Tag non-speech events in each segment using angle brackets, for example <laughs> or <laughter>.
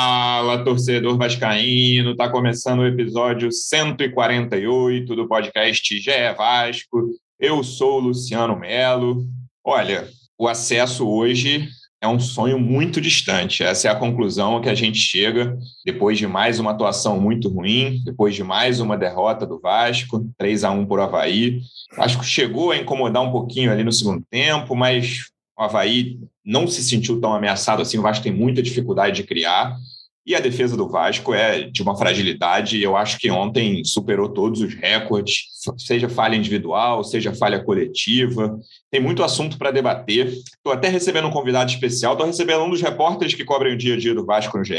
Fala, torcedor vascaíno, tá começando o episódio 148 do podcast GE Vasco. Eu sou o Luciano Melo. Olha, o acesso hoje é um sonho muito distante. Essa é a conclusão que a gente chega depois de mais uma atuação muito ruim, depois de mais uma derrota do Vasco, 3 a 1 por Havaí. Vasco chegou a incomodar um pouquinho ali no segundo tempo, mas o Havaí não se sentiu tão ameaçado assim. O Vasco tem muita dificuldade de criar. E a defesa do Vasco é de uma fragilidade. Eu acho que ontem superou todos os recordes, seja falha individual, seja falha coletiva. Tem muito assunto para debater. Estou até recebendo um convidado especial. Estou recebendo um dos repórteres que cobrem o dia a dia do Vasco no GE,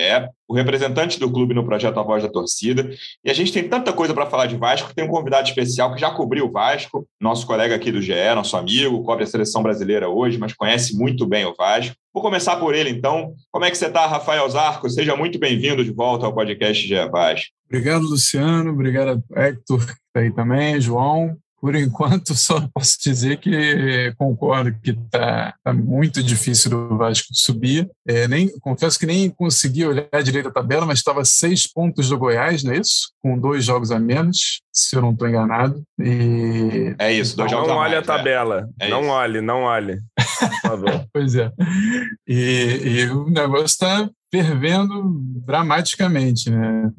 o representante do clube no projeto A Voz da Torcida. E a gente tem tanta coisa para falar de Vasco. Tem um convidado especial que já cobriu o Vasco, nosso colega aqui do GE, nosso amigo, cobre a seleção brasileira hoje, mas conhece muito bem o Vasco. Vou começar por ele, então. Como é que você está, Rafael Zarco? Seja muito bem-vindo de volta ao podcast GE Vasco. Obrigado, Luciano. Obrigado, Hector, aí também, João. Por enquanto, <laughs> só posso dizer que concordo que está tá muito difícil do Vasco subir. É, nem, confesso que nem consegui olhar direito a tabela, mas estava seis pontos do Goiás, não é isso? Com dois jogos a menos, se eu não estou enganado. E... É isso, dois não jogos olhe a a mais, tabela. É. É não isso. olhe, não olhe. Por favor. <laughs> Pois é. E, e o negócio está fervendo dramaticamente, né?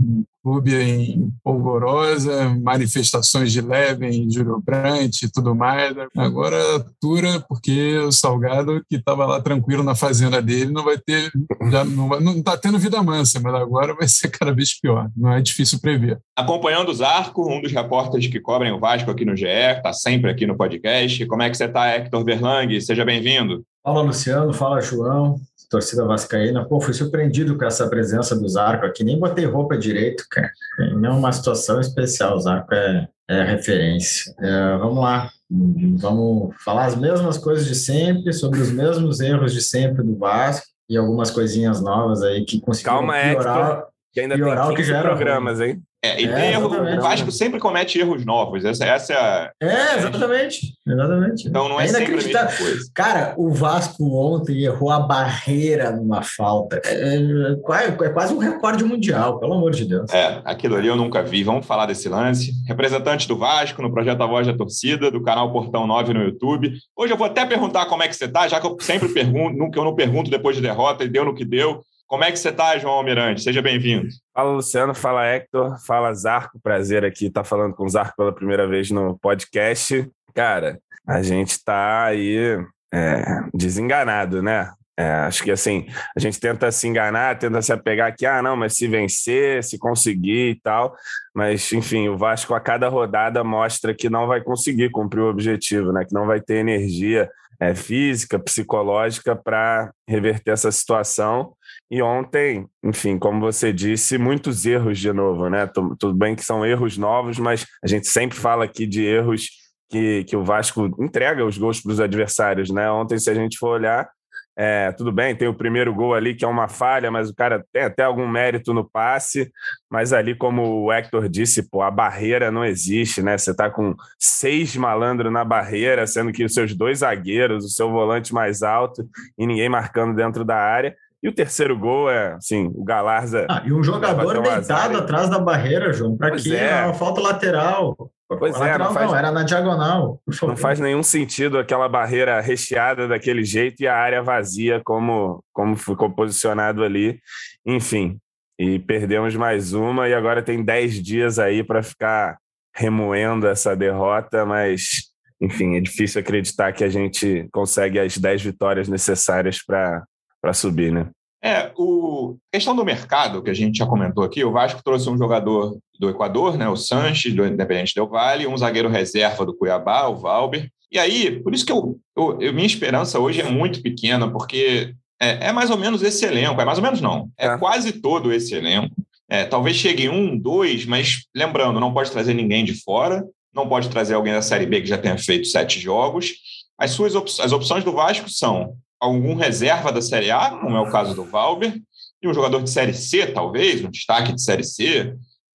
Clube em polvorosa, manifestações de leve em Júlio Brandt e tudo mais. Agora atura porque o Salgado, que estava lá tranquilo na fazenda dele, não vai ter, já não, vai- não está tendo vida mansa, mas agora vai ser cada vez pior. Não é difícil prever. Acompanhando o Zarco, um dos repórteres que cobrem o Vasco aqui no GE, está sempre aqui no podcast. Como é que você está, Hector Verlang? Seja bem-vindo. Fala Luciano, fala João, torcida vascaína. Pô, fui surpreendido com essa presença do Zarco aqui, nem botei roupa direito, cara. Não é uma situação especial, o Zarco é, é referência. É, vamos lá, vamos falar as mesmas coisas de sempre, sobre os mesmos erros de sempre do Vasco e algumas coisinhas novas aí que conseguiram Calma, piorar. Que ainda tem que 15 já era programas, hein? É, e É, tem erro, o Vasco sempre comete erros novos. Essa, essa é a. É, exatamente, exatamente. Então não é, sempre a coisa. Cara, o Vasco ontem errou a barreira numa falta. É, é quase- é quase um recorde mundial, pelo amor de Deus. É, aquilo ali eu nunca vi. Vamos falar desse lance. Representante do Vasco no projeto A Voz da Torcida, do canal Portão 9 no YouTube. Hoje eu vou até perguntar como é que você tá, já que eu sempre pergunto, <laughs> nunca eu não pergunto depois de derrota, e deu no que deu. Como é que você tá, João Almirante? Seja bem-vindo. Fala, Luciano. Fala, Hector. Fala, Zarco. Prazer aqui estar falando com o Zarco pela primeira vez no podcast. Cara, a gente tá aí é, desenganado, né? É, acho que assim, a gente tenta se enganar, tenta se apegar que, ah, não, mas se vencer, se conseguir e tal. Mas, enfim, o Vasco a cada rodada mostra que não vai conseguir cumprir o objetivo, né? Que não vai ter energia é, física, psicológica para reverter essa situação. E ontem, enfim, como você disse, muitos erros de novo, né? Tu- Tudo bem que são erros novos, mas a gente sempre fala aqui de erros que, que o Vasco entrega os gols para os adversários, né? Ontem, se a gente for olhar, é, tudo bem, tem o primeiro gol ali que é uma falha, mas o cara tem até algum mérito no passe, mas ali, como o Hector disse, pô, a barreira não existe, né? Você tá com seis malandros na barreira, sendo que os seus dois zagueiros, o seu volante mais alto e ninguém marcando dentro da área. E o terceiro gol é, assim, o Galarza. Ah, e um jogador um deitado azar, atrás da barreira, João. Para quê? é. É uma falta lateral. Pois é, lateral não faz- era na diagonal. Não faz nenhum sentido aquela barreira recheada daquele jeito e a área vazia como, como ficou posicionado ali. Enfim, e perdemos mais uma e agora tem 10 dias aí para ficar remoendo essa derrota, mas enfim, é difícil acreditar que a gente consegue as 10 vitórias necessárias para subir, né? É, o questão do mercado, que a gente já comentou aqui, o Vasco trouxe um jogador do Equador, né, o Sanches, do Independente Del Valle, um zagueiro reserva do Cuiabá, o Valber. E aí, por isso que eu, eu, eu- minha esperança hoje é muito pequena, porque é, é mais ou menos esse elenco, é mais ou menos não, é É. quase todo esse elenco. É, talvez chegue um, dois, mas lembrando, não pode trazer ninguém de fora, não pode trazer alguém da Série B que já tenha feito sete jogos. As suas op as opções do Vasco são algum reserva da Série A, como é o caso do Valber, e um jogador de Série C, talvez, um destaque de Série C.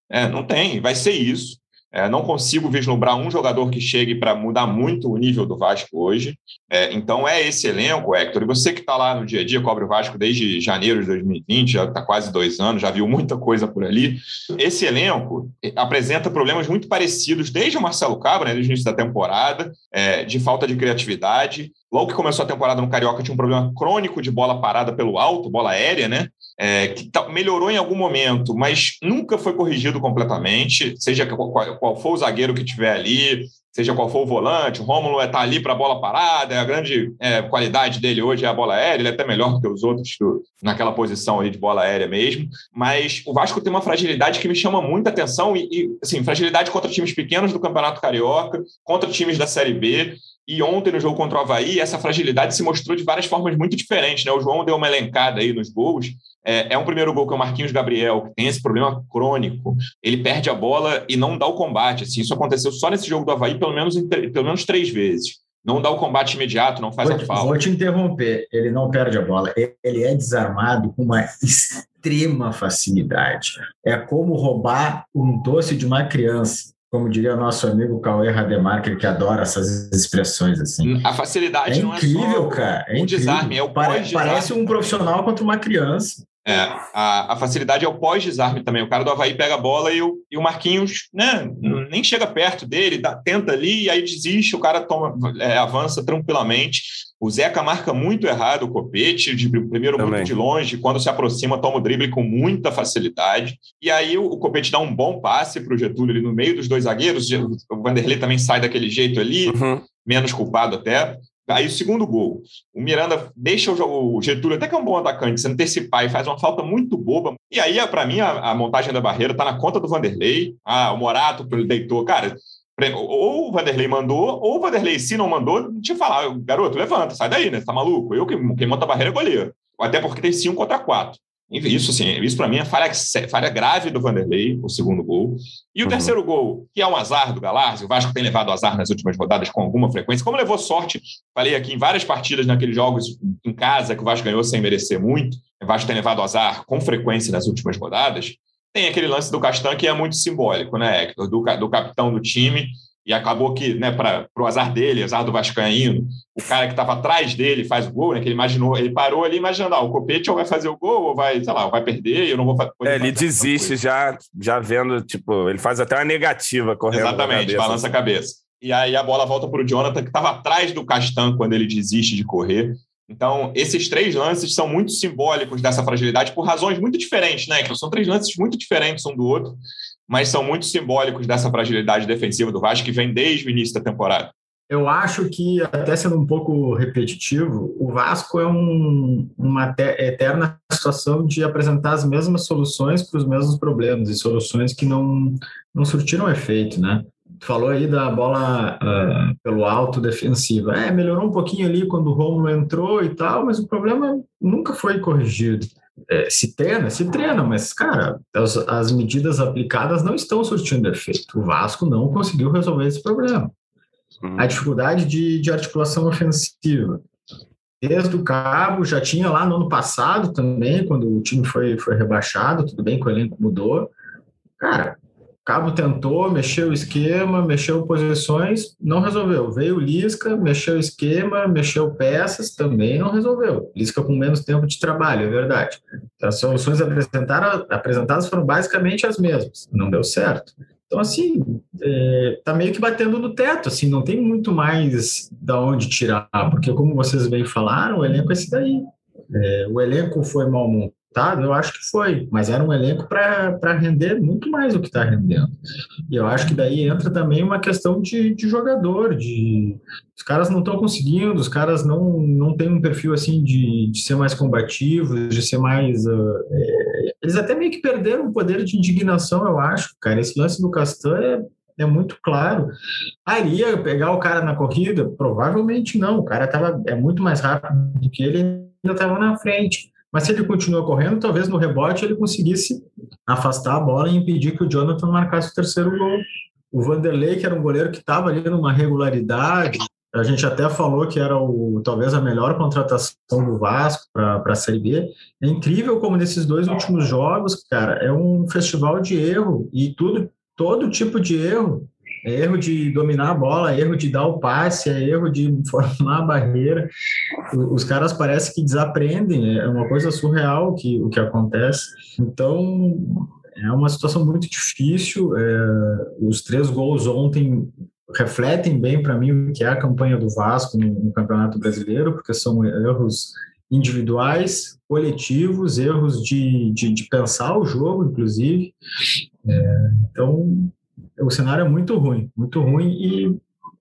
É, não tem, vai ser isso. É, não consigo vislumbrar um jogador que chegue para mudar muito o nível do Vasco hoje. É, então é esse elenco, Hector. E você que está lá no dia a dia, cobre o Vasco desde janeiro de 2020, já está quase dois anos, já viu muita coisa por ali. Esse elenco apresenta problemas muito parecidos desde o Marcelo Cabra, né, desde o início da temporada, é, de falta de criatividade. Logo que começou a temporada no Carioca, tinha um problema crônico de bola parada pelo alto, bola aérea, né? É, que melhorou em algum momento, mas nunca foi corrigido completamente, seja qual, qual for o zagueiro que tiver ali, seja qual for o volante, o Rômulo está ali para a bola parada, a grande é, qualidade dele hoje é a bola aérea, ele é até melhor do que os outros do, naquela posição ali de bola aérea mesmo, mas o Vasco tem uma fragilidade que me chama muita atenção e, e assim, fragilidade contra times pequenos do Campeonato Carioca, contra times da Série B, e ontem, no jogo contra o Havaí, essa fragilidade se mostrou de várias formas muito diferentes. Né? O João deu uma elencada aí nos gols. É, é um primeiro gol que é o Marquinhos Gabriel, que tem esse problema crônico. Ele perde a bola e não dá o combate. Assim, isso aconteceu só nesse jogo do Havaí pelo menos, pelo menos três vezes. Não dá o combate imediato, não faz vou, a falta. Vou te interromper. Ele não perde a bola. Ele é desarmado com uma extrema facilidade. É como roubar um doce de uma criança como diria nosso amigo Cauê Rademacher, que adora essas expressões assim. A facilidade é não incrível, é só cara. É o incrível. desarme, é o Parece, parece um profissional contra uma criança. É, a, a, facilidade é o pós-desarme também. O cara do Havaí pega a bola e o, e o Marquinhos né, nem chega perto dele, dá, tenta ali, e aí desiste, o cara toma, é, avança tranquilamente. O Zeca marca muito errado o copete, de primeiro também. muito de longe, quando se aproxima, toma o drible com muita facilidade. E aí o, o copete dá um bom passe para o Getúlio ali no meio dos dois zagueiros. O Vanderlei também sai daquele jeito ali, uhum. menos culpado até. Aí o segundo gol, o Miranda deixa o Getúlio, até que é um bom atacante, se antecipar e faz uma falta muito boba. E aí, para mim, a, a, montagem da barreira está na conta do Vanderlei. Ah, o Morato, ele deitou. Cara, ou o Vanderlei mandou, ou o Vanderlei, se não mandou, te falar, garoto, levanta, sai daí, né? Você tá maluco? Eu, quem monta a barreira é goleiro. Até porque tem cinco contra quatro. Isso, sim, isso para mim é falha, falha grave do Vanderlei, o segundo gol. E o uhum. terceiro gol, que é um azar do Galarzi, o Vasco tem levado azar nas últimas rodadas com alguma frequência. Como levou sorte, falei aqui em várias partidas naqueles jogos em casa que o Vasco ganhou sem merecer muito, o Vasco tem levado azar com frequência nas últimas rodadas. Tem aquele lance do Castan que é muito simbólico, né, Hector? Do, do capitão do time e acabou que, né, para o azar dele, azar do Vascaíno, o cara que estava atrás dele faz o gol, né, que ele imaginou, ele parou ali imaginando, ah, o Copete ou vai fazer o gol, ou vai, sei lá, vai perder, eu não vou fazer. É, ele desiste já, já vendo, tipo, ele faz até uma negativa correndo. Exatamente, balança a cabeça. E aí a bola volta para o Jonathan, que estava atrás do Castan quando ele desiste de correr. Então, esses três lances são muito simbólicos dessa fragilidade por razões muito diferentes, né? Que são três lances muito diferentes um do outro mas são muito simbólicos dessa fragilidade defensiva do Vasco que vem desde o início da temporada. Eu acho que, até sendo um pouco repetitivo, o Vasco é um, uma eterna situação de apresentar as mesmas soluções para os mesmos problemas e soluções que não, não surtiram efeito, né? Tu falou aí da bola uh, pelo alto defensiva. É, melhorou um pouquinho ali quando o Romulo entrou e tal, mas o problema nunca foi corrigido é, se treina, se treina, mas, cara, as, as, medidas aplicadas não estão surtindo efeito. O Vasco não conseguiu resolver esse problema. Uhum. A dificuldade de, de articulação ofensiva. Desde o cabo, já tinha lá no ano passado também, quando o time foi, foi rebaixado, tudo bem que o elenco mudou. Cara, Cabo tentou, mexeu o esquema, mexeu posições, não resolveu. Veio Lisca, mexeu o esquema, mexeu peças, também não resolveu. Lisca com menos tempo de trabalho, é verdade. As soluções apresentadas foram basicamente as mesmas, não deu certo. Então, assim, é, tá meio que batendo no teto, assim, não tem muito mais da onde tirar, porque como vocês bem falaram, o elenco é esse daí. É, o elenco foi mal montado eu acho que foi, mas era um elenco para render muito mais do que está rendendo. E eu acho que daí entra também uma questão de, de jogador, de os caras não estão conseguindo, os caras não, não têm um perfil assim de, de ser mais combativos, de ser mais. Uh, é, eles até meio que perderam o poder de indignação, eu acho, cara. Esse lance do Castan é, é muito claro. Ah, ia pegar o cara na corrida? Provavelmente não. O cara tava, é muito mais rápido do que ele, ainda estava na frente. Mas se ele continua correndo, talvez no rebote ele conseguisse afastar a bola e impedir que o Jonathan marcasse o terceiro gol. O Vanderlei, que era um goleiro que estava ali numa regularidade, a gente até falou que era o, talvez a melhor contratação do Vasco para a Série B. É incrível como nesses dois últimos jogos, cara, é um festival de erro e tudo, todo tipo de erro É erro de dominar a bola, é erro de dar o passe, é erro de <laughs> formar a barreira. Os caras parecem que desaprendem, é uma coisa surreal que, o que acontece. Então, é uma situação muito difícil. É, os três gols ontem refletem bem para mim o que é a campanha do Vasco no, no, Campeonato Brasileiro, porque são erros individuais, coletivos, erros de, de, de pensar o jogo, inclusive. É, então, o cenário é muito ruim, muito ruim e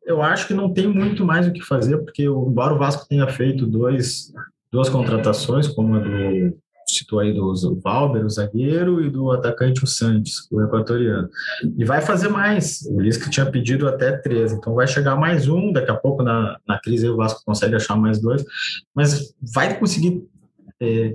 eu acho que não tem muito mais o que fazer, porque embora o Vasco tenha feito dois, duas contratações, como a do citou aí do Valber, o zagueiro, e do atacante o Santos, o equatoriano. E vai fazer mais. O Lisca tinha pedido até três, então vai chegar mais um. Daqui a pouco, na, na crise, o Vasco consegue achar mais dois. Mas vai conseguir é,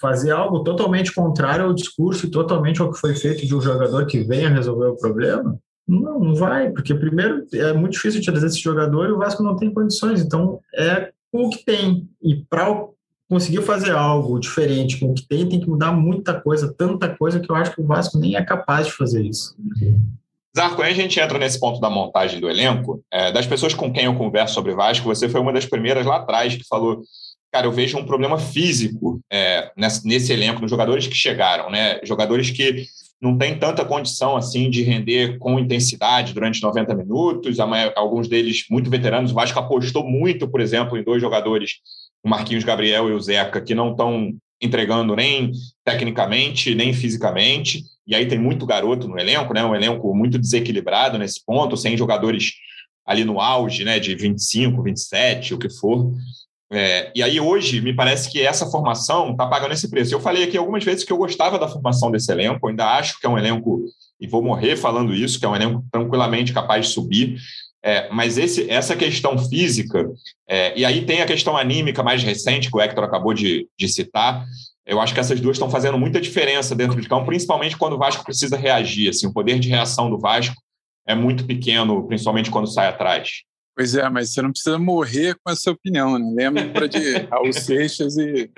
fazer algo totalmente contrário ao discurso e totalmente ao que foi feito de um jogador que venha resolver o problema? Não, não vai, porque primeiro é muito difícil trazer esse jogador e o Vasco não tem condições, então é o que tem. E para conseguir fazer algo diferente com o que tem, tem que mudar muita coisa, tanta coisa que eu acho que o Vasco nem é capaz de fazer isso. Zarco, aí a gente entra nesse ponto da montagem do elenco, é, das pessoas com quem eu converso sobre Vasco, você foi uma das primeiras lá atrás que falou, cara, eu vejo um problema físico é, nesse, nesse elenco, nos jogadores que chegaram, né? Jogadores que não têm tanta condição assim de render com intensidade durante 90 minutos, alguns deles muito veteranos. O Vasco apostou muito, por exemplo, em dois jogadores o Marquinhos Gabriel e o Zeca, que não estão entregando nem tecnicamente, nem fisicamente. E aí tem muito garoto no elenco, né? Um elenco muito desequilibrado nesse ponto, sem jogadores ali no auge, né? De 25, 27, o que for. É, e aí hoje me parece que essa formação está pagando esse preço. Eu falei aqui algumas vezes que eu gostava da formação desse elenco, ainda acho que é um elenco, e vou morrer falando isso, que é um elenco tranquilamente capaz de subir. É, mas esse, essa questão física, é, e aí tem a questão anímica mais recente, que o Hector acabou de, de citar, eu acho que essas duas estão fazendo muita diferença dentro de campo, principalmente quando o Vasco precisa reagir. Assim, o poder de reação do Vasco é muito pequeno, principalmente quando sai atrás. Pois é, mas você não precisa morrer com essa opinião, né? Lembra de <laughs> Raul Seixas e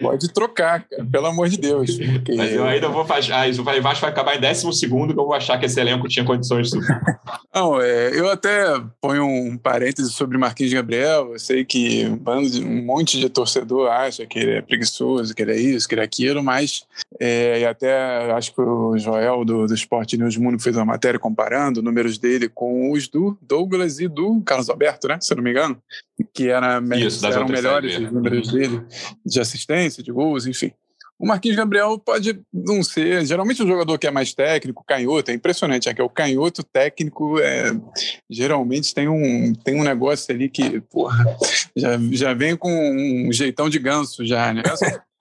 pode trocar, cara, pelo amor de Deus. Porque... Mas eu ainda vou fazer. Ah, o Vasco vai acabar em décimo segundo que eu vou achar que esse elenco tinha condições de subir. Não, é, eu até ponho um parêntese sobre Marquinhos Gabriel. Eu sei que um, monte de torcedor acha que ele é preguiçoso, que ele é isso, que ele é aquilo, mas é, e até acho que o Joel do, do Sport News Mundo fez uma matéria comparando números dele com os do Douglas e do do Carlos Alberto, né? Se eu não me engano, que era, Isso, eram melhores os números dele de assistência, de gols, enfim. O Marquinhos Gabriel pode não ser. Geralmente o jogador que é mais técnico, canhoto, é impressionante. É que o canhoto técnico é, geralmente tem um, tem um negócio ali que, porra, já, já vem com um jeitão de ganso já, né?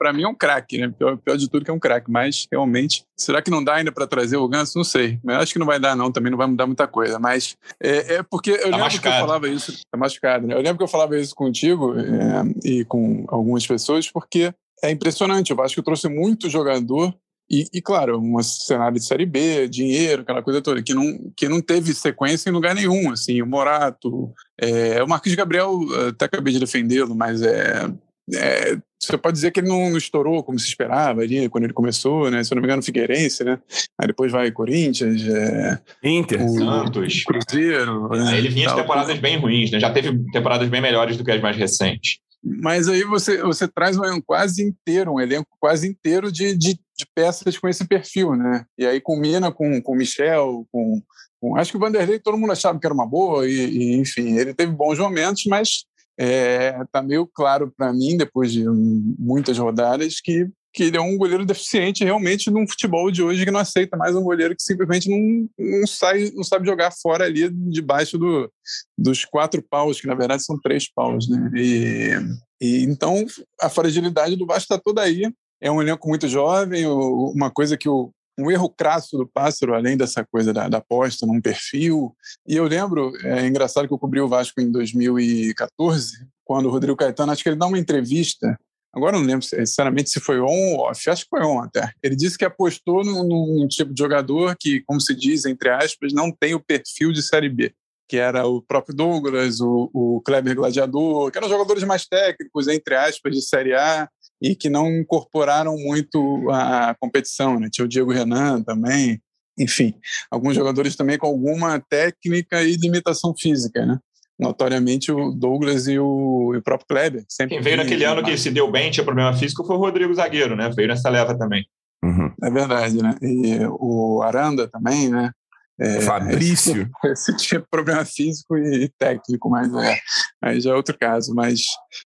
para mim é um craque, né? Pior, pior, de tudo que é um craque, mas realmente, será que não dá ainda para trazer o Ganso? Não sei. Mas acho que não vai dar, não, também não vai mudar muita coisa. Mas é, é porque eu tá lembro machucado. que eu falava isso. Tá machucado, né? Eu lembro que eu falava isso contigo é, e com algumas pessoas, porque é impressionante. O Vasco trouxe muito jogador e, e, claro, um cenário de Série B, dinheiro, aquela coisa toda, que não, que não teve sequência em lugar nenhum. Assim, o Morato, é, o Marquinhos Gabriel, até acabei de defendê-lo, mas é, é, você pode dizer que ele não, não, estourou como se esperava ali quando ele começou, né? Se eu não me engano, Figueirense, né? Aí depois vai Corinthians, é, Inter, o, Santos, Cruzeiro. Né? Ele vinha de temporadas bem ruins, né? Já teve temporadas bem melhores do que as mais recentes. Mas aí você, você traz um quase inteiro, um elenco quase inteiro de, de, de peças com esse perfil, né? E aí combina com o Michel, com, com, Acho que o Vanderlei todo mundo achava que era uma boa, e, e enfim, ele teve bons momentos, mas é, tá meio claro para mim, depois de muitas rodadas, que, que ele é um goleiro deficiente realmente num futebol de hoje que não aceita mais um goleiro que simplesmente não, não, sai, não sabe jogar fora ali debaixo do, dos quatro paus, que na verdade são três paus. Né? E, e então a fragilidade do Vasco está toda aí. É um elenco muito jovem, uma coisa que o, um erro crasso do Pássaro, além dessa coisa da, da aposta num perfil. E eu lembro, é engraçado que eu cobri o Vasco em 2014, quando o Rodrigo Caetano, acho que ele dá uma entrevista, agora não lembro sinceramente se foi on ou off, acho que foi on até. Ele disse que apostou num, num tipo de jogador que, como se diz, entre aspas, não tem o perfil de Série B que era o próprio Douglas, o, o Kleber Gladiador, que eram jogadores mais técnicos, entre aspas, de Série A, e que não incorporaram muito a competição. Né? Tinha o Diego Renan também, enfim, alguns jogadores também com alguma técnica e limitação física, né? Notoriamente o Douglas e o, e o próprio Kleber. Sempre Quem veio naquele ano que se deu bem, tinha problema físico, foi o Rodrigo Zagueiro, né? Veio nessa leva também. Uhum. É verdade, né? E o Aranda também, né? É, Fabrício. Esse, <laughs> esse de problema físico e, técnico, mas é, aí já é outro caso. Mas,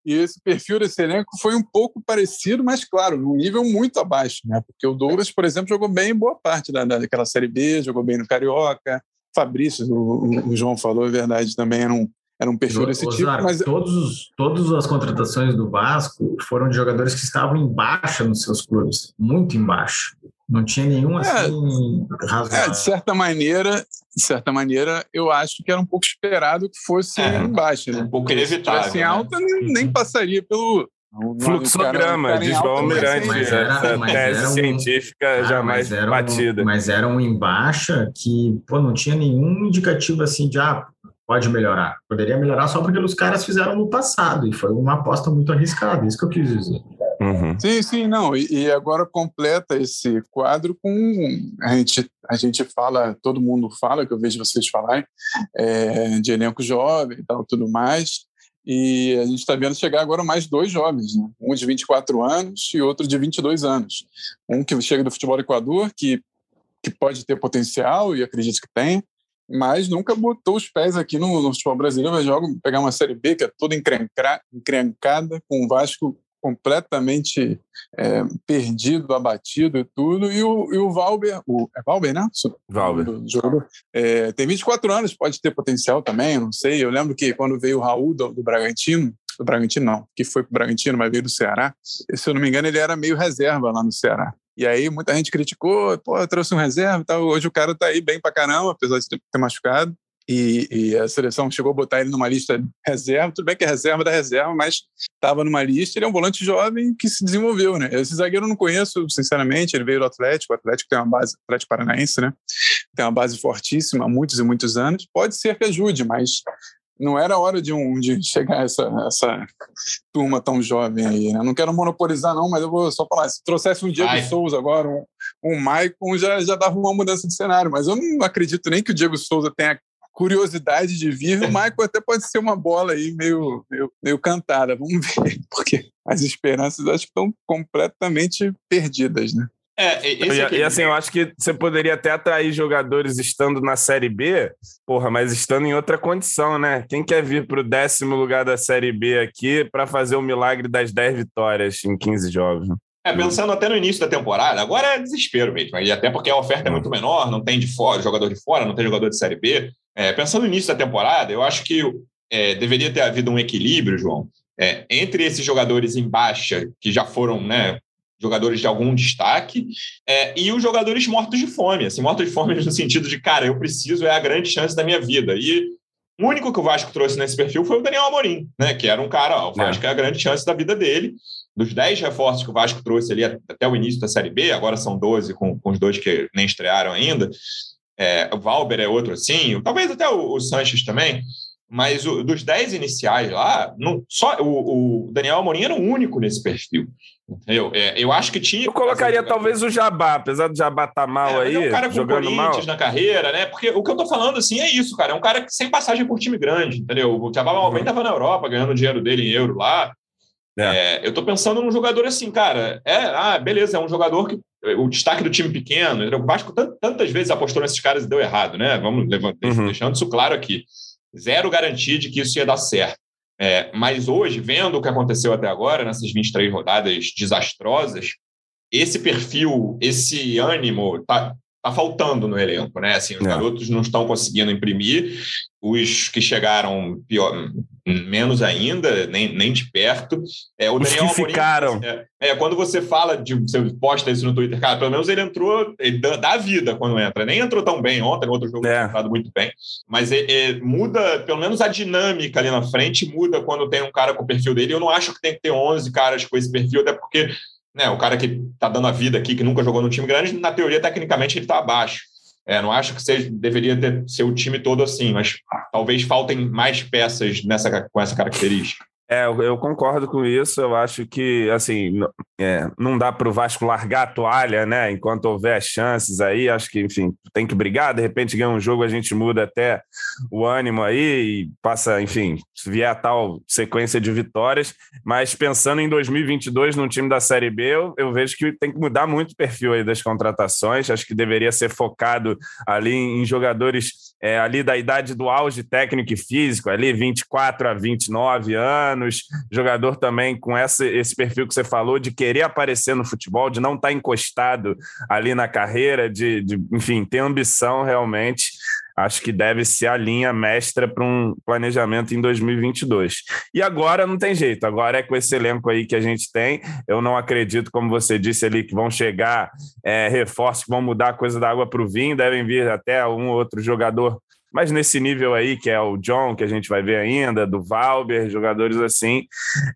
e esse perfil desse elenco foi um pouco parecido, mas claro, num nível muito abaixo, né? Porque o Douglas, por exemplo, jogou bem em boa parte da, daquela Série B, jogou bem no Carioca. Fabrício, o, o João falou, é verdade, também era um, era um perfil desse tipo. Mas... Todos, todas as contratações do Vasco foram de jogadores que estavam em baixa nos seus clubes, muito embaixo. Não tinha nenhum é, assim é, de certa maneira, de certa maneira, eu acho que era um pouco esperado que fosse é, embaixo, né? Um pouco inevitável. Se né? alta, nem, nem passaria pelo Fluxograma de João Almirante, essa tese um, científica ah, jamais mas batida. Um, mas era um em baixa que pô, não tinha nenhum indicativo assim de ah, pode melhorar. Poderia melhorar só porque os caras fizeram no passado e foi uma aposta muito arriscada, isso que eu quis dizer. Uhum. Sim, sim, não. E, e, agora completa esse quadro com a gente, a gente fala, todo mundo fala, que eu vejo vocês falarem, é, de elenco jovem e tal, tudo mais. E a gente está vendo chegar agora mais dois jovens, né? um de 24 anos e outro de 22 anos. Um que chega do futebol Equador, que, que pode ter potencial, e acredito que tem, mas nunca botou os pés aqui no, no futebol brasileiro. Vai pegar uma Série B que é toda encrencada, com o Vasco completamente é, perdido, abatido e tudo. E o, e o Valber, o, é Valber, né? Valber. jogador, é, tem 24 anos, pode ter potencial também, não sei. Eu lembro que quando veio o Raul do, do Bragantino, do Bragantino não, que foi para o Bragantino, mas veio do Ceará, se eu não me engano, ele era meio reserva lá no Ceará. E aí muita gente criticou, pô, trouxe um reserva e tal. Hoje o cara tá aí bem pra caramba, apesar de ter machucado. E, e, a seleção chegou a botar ele numa lista reserva, tudo bem que é reserva da reserva, mas estava numa lista. Ele é um volante jovem que se desenvolveu, né? Esse zagueiro eu não conheço, sinceramente. Ele veio do Atlético, o Atlético tem uma base, Atlético Paranaense, né? Tem uma base fortíssima há muitos e muitos anos. Pode ser que ajude, mas não era hora de, um, de chegar essa, essa turma tão jovem aí, né? Não quero monopolizar, não, mas eu vou só falar. Se trouxesse um Diego Ai. Souza agora, um, um Maicon, já, já dava uma mudança de cenário. Mas eu não acredito nem que o Diego Souza tenha curiosidade de vir, o Michael até pode ser uma bola aí meio, meio, meio cantada. Vamos <laughs> ver, porque as esperanças acho que estão completamente perdidas, né? É, e, e, assim, eu acho que você poderia até atrair jogadores estando na Série B, porra, mas estando em outra condição, né? Quem quer vir para o décimo lugar da Série B aqui para fazer o milagre das 10 vitórias em 15 jogos? É, pensando até no início da temporada, agora é desespero mesmo, e até porque a oferta é muito menor, não tem de fora, jogador de fora, não tem jogador de Série B. É, pensando no início da temporada, eu acho que é, deveria ter havido um equilíbrio, João, é, entre esses jogadores em baixa, que já foram né, jogadores de algum destaque, é, e os jogadores mortos de fome. Assim, mortos de fome <laughs> no sentido de, cara, eu preciso, é a grande chance da minha vida. E o único que o Vasco trouxe nesse perfil foi o Daniel Amorim, né, que era um cara, ó, o Vasco é. é a grande chance da vida dele. Dos 10 reforços que o Vasco trouxe ali até o início da Série B, agora são 12 com, com os dois que nem estrearam ainda, é, o Valber é outro assim, talvez até o, o Sanches também, mas o, dos 10 iniciais lá, não, só o, o, Daniel Amorim era o único nesse perfil. Entendeu? É, eu acho que tinha. Eu colocaria talvez o Jabá, apesar do Jabá estar tá mal é, aí. É um cara com jogando mal. na carreira, né? Porque o que eu tô falando assim é isso, cara. É um cara sem passagem por time grande, entendeu? O Jabá uhum. estava na Europa ganhando dinheiro dele em euro lá. É. É, eu tô pensando num jogador assim, cara. É, ah, beleza, é um jogador que o destaque do time pequeno. O Vasco tantas vezes apostou nesses caras e deu errado, né? Vamos uhum. deixando isso claro aqui. Zero garantia de que isso ia dar certo. É, mas hoje, vendo o que aconteceu até agora, nessas 23 rodadas desastrosas, esse perfil, esse ânimo tá, tá faltando no elenco, né? Assim, os é. garotos não estão conseguindo imprimir, os que chegaram pior, menos ainda, nem, nem de perto. É, o Os Daniel que Amorim, ficaram. É, é, quando você fala de. Você posta isso no Twitter, cara, pelo menos ele entrou, ele dá, dá vida quando entra. Nem entrou tão bem ontem, no outro jogo é. entrado muito bem. Mas é, é, muda, pelo menos a dinâmica ali na frente muda quando tem um cara com o perfil dele. Eu não acho que tem que ter 11 caras com esse perfil, até porque né, o cara que tá dando a vida aqui, que nunca jogou num time grande, na teoria, tecnicamente, ele está abaixo. É, não acho que seja, deveria ter, ser o time todo assim, mas talvez faltem mais peças nessa, com essa característica. É, eu, concordo com isso. Eu acho que, assim, é, não dá para o Vasco largar a toalha, né? Enquanto houver chances aí, acho que, enfim, tem que brigar. De repente ganha um jogo, a gente muda até o ânimo aí e passa, enfim, se vier a tal sequência de vitórias. Mas pensando em 2022 no time da Série B, eu, eu vejo que tem que mudar muito o perfil aí das contratações. Acho que deveria ser focado ali em jogadores é, ali da idade do auge técnico e físico, ali 24 a 29 anos, jogador também com essa, esse perfil que você falou, de querer aparecer no futebol, de não estar tá encostado ali na carreira, de, de enfim, ter ambição realmente. Acho que deve ser a linha mestra para um planejamento em 2022. E agora não tem jeito, agora é com esse elenco aí que a gente tem. Eu não acredito, como você disse ali, que vão chegar é, reforços que vão mudar a coisa da água para o vinho, devem vir até um ou outro jogador mas nesse nível aí, que é o John, que a gente vai ver ainda, do Valber, jogadores assim,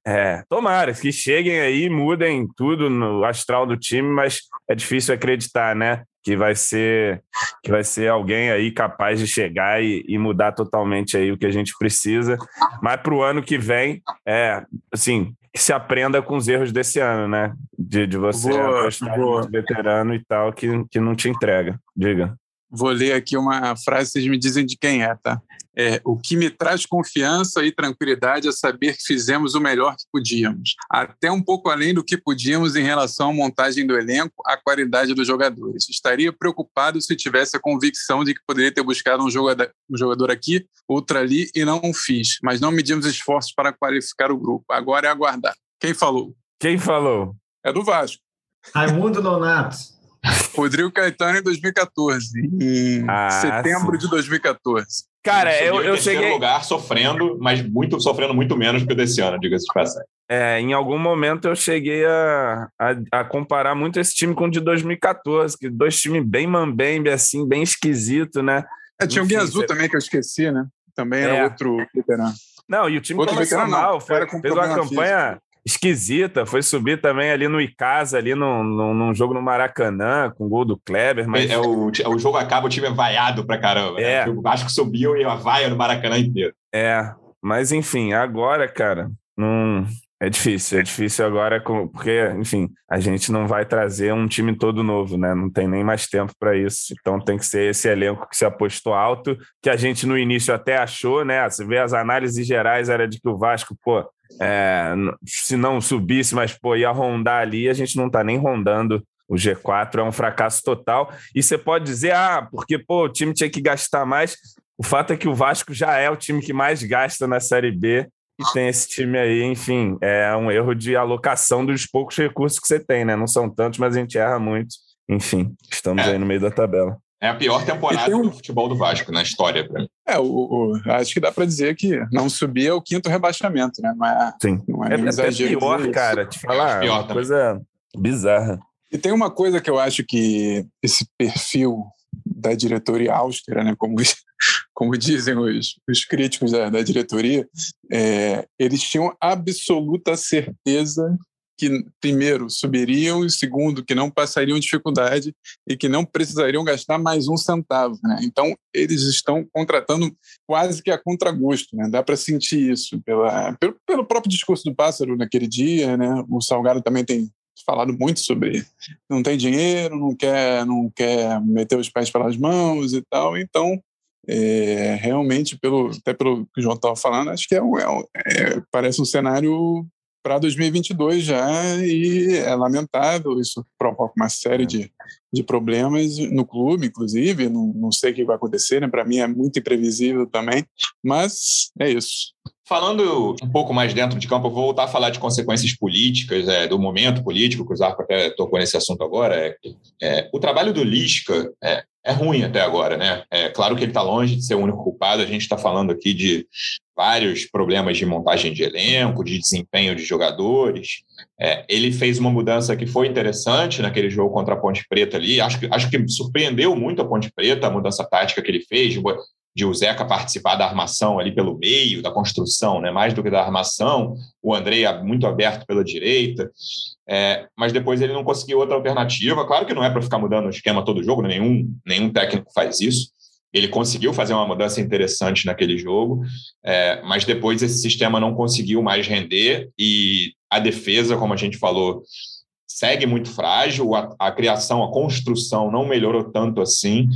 é, tomara que cheguem aí, mudem tudo no astral do time, mas é difícil acreditar, né? que vai ser que vai ser alguém aí capaz de chegar e, e mudar totalmente aí o que a gente precisa. Mas para o ano que vem, é assim, que se aprenda com os erros desse ano, né? De, de você boa, apostar boa. veterano e tal que, que não te entrega. Diga. Vou ler aqui uma frase, vocês me dizem de quem é, tá? É, o que me traz confiança e tranquilidade é saber que fizemos o melhor que podíamos, até um pouco além do que podíamos em relação à montagem do elenco, à qualidade dos jogadores. Estaria preocupado se tivesse a convicção de que poderia ter buscado um jogador, um jogador aqui, outro ali, e não o fiz, mas não medimos esforços para qualificar o grupo. Agora é aguardar. Quem falou? Quem falou? É do Vasco. Raimundo Nonato. Rodrigo Caetano em 2014, em ah, setembro sim. de 2014. Cara, eu, eu cheguei lugar sofrendo, mas muito sofrendo muito menos que o desse ano, diga-se de passagem. É, em algum momento eu cheguei a, a, a, comparar muito esse time com o de 2014, que dois times bem mambembe, assim, bem esquisito, né? É, tinha o Gui Azul também, que eu esqueci, né? Também era é. outro veterano. Não, e o time outro começou mal, foi, fez uma campanha esquisita. Foi subir também ali no Icasa, ali num, num, num, jogo no Maracanã, com gol do Kleber. Mas... É, o, o jogo acaba, o time é vaiado pra caramba. Né? É. Né? O Vasco subiu e a vaia no Maracanã inteiro. É, mas enfim, agora, cara, não. É difícil, é difícil agora, porque, enfim, a gente não vai trazer um time todo novo, né? Não tem nem mais tempo para isso. Então tem que ser esse elenco que se apostou alto, que a gente no início até achou, né? Você vê as análises gerais, era de que o Vasco, pô, é, se não subisse, mas pô, ia rondar ali, a gente não está nem rondando o G4, é um fracasso total. E você pode dizer, ah, porque pô, o time tinha que gastar mais. O fato é que o Vasco já é o time que mais gasta na Série B e tem esse time aí, enfim, é um erro de alocação dos poucos recursos que você tem, né? Não são tantos, mas a gente erra muito. Enfim, estamos é. aí no meio da tabela. É a pior temporada um... do futebol do Vasco na história, para mim. É, o, o, acho que dá para dizer que não subir é o quinto rebaixamento, né? Não é, Sim. Não é, é, é pior, cara, te falar, é pior coisa bizarra. E tem uma coisa que eu acho que esse perfil da diretoria austera, né, como, <laughs> como dizem os, os críticos da, da diretoria, é, eles tinham absoluta certeza que, primeiro, subiriam, e segundo, que não passariam dificuldade e que não precisariam gastar mais um centavo. Né? Então, eles estão contratando quase que a contragosto. Né? Dá para sentir isso pela, pelo, pelo próprio discurso do Pássaro naquele dia. Né? O Salgado também tem falado muito sobre não tem dinheiro, não quer, não quer meter os pés pelas mãos e tal. Então, é, realmente, pelo, até pelo que o João estava falando, acho que é, é, é, parece um cenário para 2022 já e é lamentável, isso provoca uma série de, de problemas no clube, inclusive, não, não sei o que vai acontecer, né? para mim é muito imprevisível também, mas é isso. Falando um pouco mais dentro de campo, eu vou voltar a falar de consequências políticas, é, do momento político, que o Zarco até tocou nesse assunto agora. É, é o trabalho do Lisca é, é ruim até agora, né? É claro que ele está longe de ser o único culpado, a gente está falando aqui de vários problemas de montagem de elenco, de desempenho de jogadores. É, ele fez uma mudança que foi interessante naquele jogo contra a Ponte Preta ali. Acho que, acho que surpreendeu muito a Ponte Preta, a mudança tática que ele fez, de, o Zeca participar da armação ali pelo meio, da construção, né? mais do que da armação. O André muito aberto pela direita. É, mas depois ele não conseguiu outra alternativa. Claro que não é para ficar mudando o esquema todo jogo, nenhum, nenhum técnico faz isso ele conseguiu fazer uma mudança interessante naquele jogo, é, mas depois esse sistema não conseguiu mais render e a defesa, como a gente falou, segue muito frágil, a, a criação, a construção não melhorou tanto assim,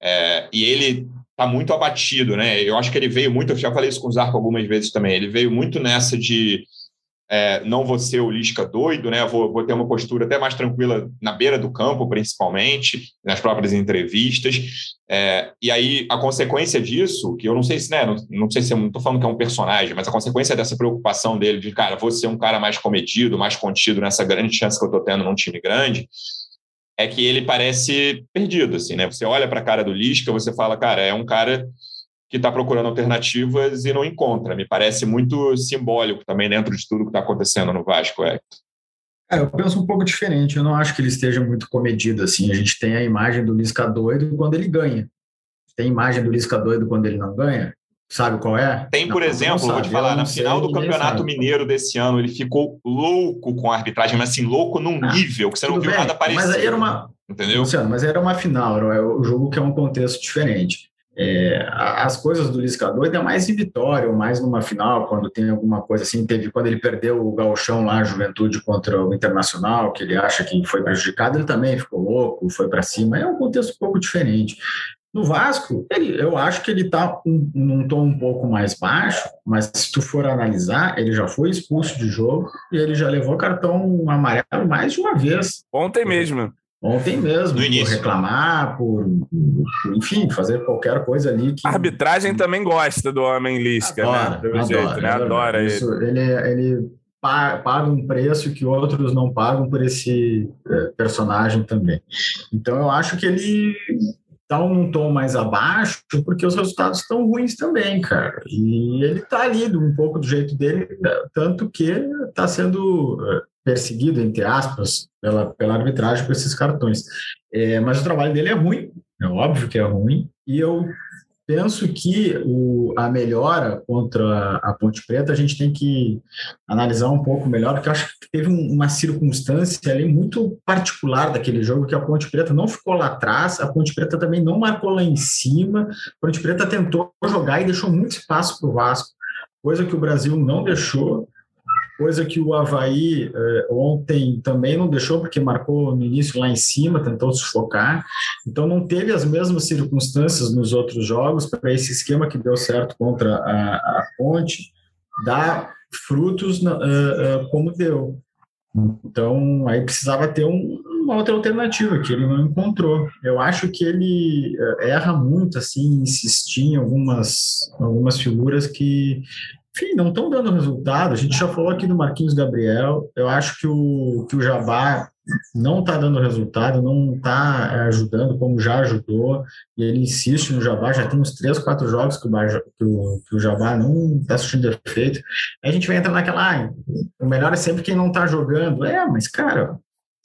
é, e ele está muito abatido, né? Eu acho que ele veio muito, eu já falei isso com o Zarco algumas vezes também, ele veio muito nessa de é, não vou ser o Lisca doido, né? Vou, vou, ter uma postura até mais tranquila na beira do campo, principalmente, nas próprias entrevistas. É, e aí, a consequência disso, que eu não sei se, né? Não, não sei se eu não estou falando que é um personagem, mas a consequência dessa preocupação dele de, cara, vou ser um cara mais comedido, mais contido nessa grande chance que eu estou tendo num time grande, é que ele parece perdido, assim, né? Você olha para a cara do Lisca, você fala, cara, é um cara que está procurando alternativas e não encontra. Me parece muito simbólico também dentro de tudo que está acontecendo no Vasco, Hector. É, eu penso um pouco diferente. Eu não acho que ele esteja muito comedido assim. A gente tem a imagem do Lisca doido quando ele ganha. Tem a imagem do Lisca doido quando ele não ganha. Sabe qual é? Tem, por não, exemplo, vou te falar, na final do Campeonato Mineiro desse ano, ele ficou louco com a arbitragem, mas assim, louco num ah, nível que você não viu bem, nada parecido. Mas era uma. Entendeu? Luciano, mas era uma final, era o jogo que é um contexto diferente. É, as coisas do Lisca doido é mais em vitória, ou mais numa final, quando tem alguma coisa assim. Teve quando ele perdeu o galchão lá, a juventude contra o Internacional, que ele acha que foi prejudicado, ele também ficou louco, foi para cima. É um contexto um pouco diferente. No Vasco, ele, eu acho que ele está um, num tom um pouco mais baixo, mas se tu for analisar, ele já foi expulso de jogo e ele já levou cartão amarelo mais de uma vez. Ontem mesmo. Ontem mesmo, por reclamar, por, por, enfim, fazer qualquer coisa ali. Que... A arbitragem também gosta do homem Lisca, né? adora, né? Pelo adora, jeito, né? Adora Isso, ele. Ele, ele paga um preço que outros não pagam por esse é, personagem também. Então eu acho que ele está um tom mais abaixo porque os resultados estão ruins também, cara. E ele está ali um pouco do jeito dele, tanto que está sendo é, perseguido, entre aspas, pela, pela arbitragem por esses cartões. É, mas o trabalho dele é ruim, é óbvio que é ruim, e eu penso que o, a melhora contra a Ponte Preta a gente tem que analisar um pouco melhor, porque acho que teve um, uma circunstância ali muito particular daquele jogo, que a Ponte Preta não ficou lá atrás, a Ponte Preta também não marcou lá em cima, a Ponte Preta tentou jogar e deixou muito espaço para o Vasco, coisa que o Brasil não deixou, coisa que o Havaí eh, ontem também não deixou, porque marcou no início lá em cima, tentou sufocar. Então, não teve as mesmas circunstâncias nos outros jogos para esse esquema que deu certo contra a, a Ponte dar frutos uh, uh, como deu. Então, aí precisava ter um, uma outra alternativa que ele não encontrou. Eu acho que ele erra muito, assim, insistir em algumas, algumas figuras que enfim, não estão dando resultado. A gente já falou aqui do Marquinhos Gabriel. Eu acho que o, que o Jabá não está dando resultado, não está é, ajudando como já ajudou, e ele insiste no Jabá, já tem uns três, quatro jogos que o, que o, que o Jabá não está surtindo efeito. Aí a gente vai entrar naquela, ah, o melhor é sempre quem não está jogando. É, mas cara,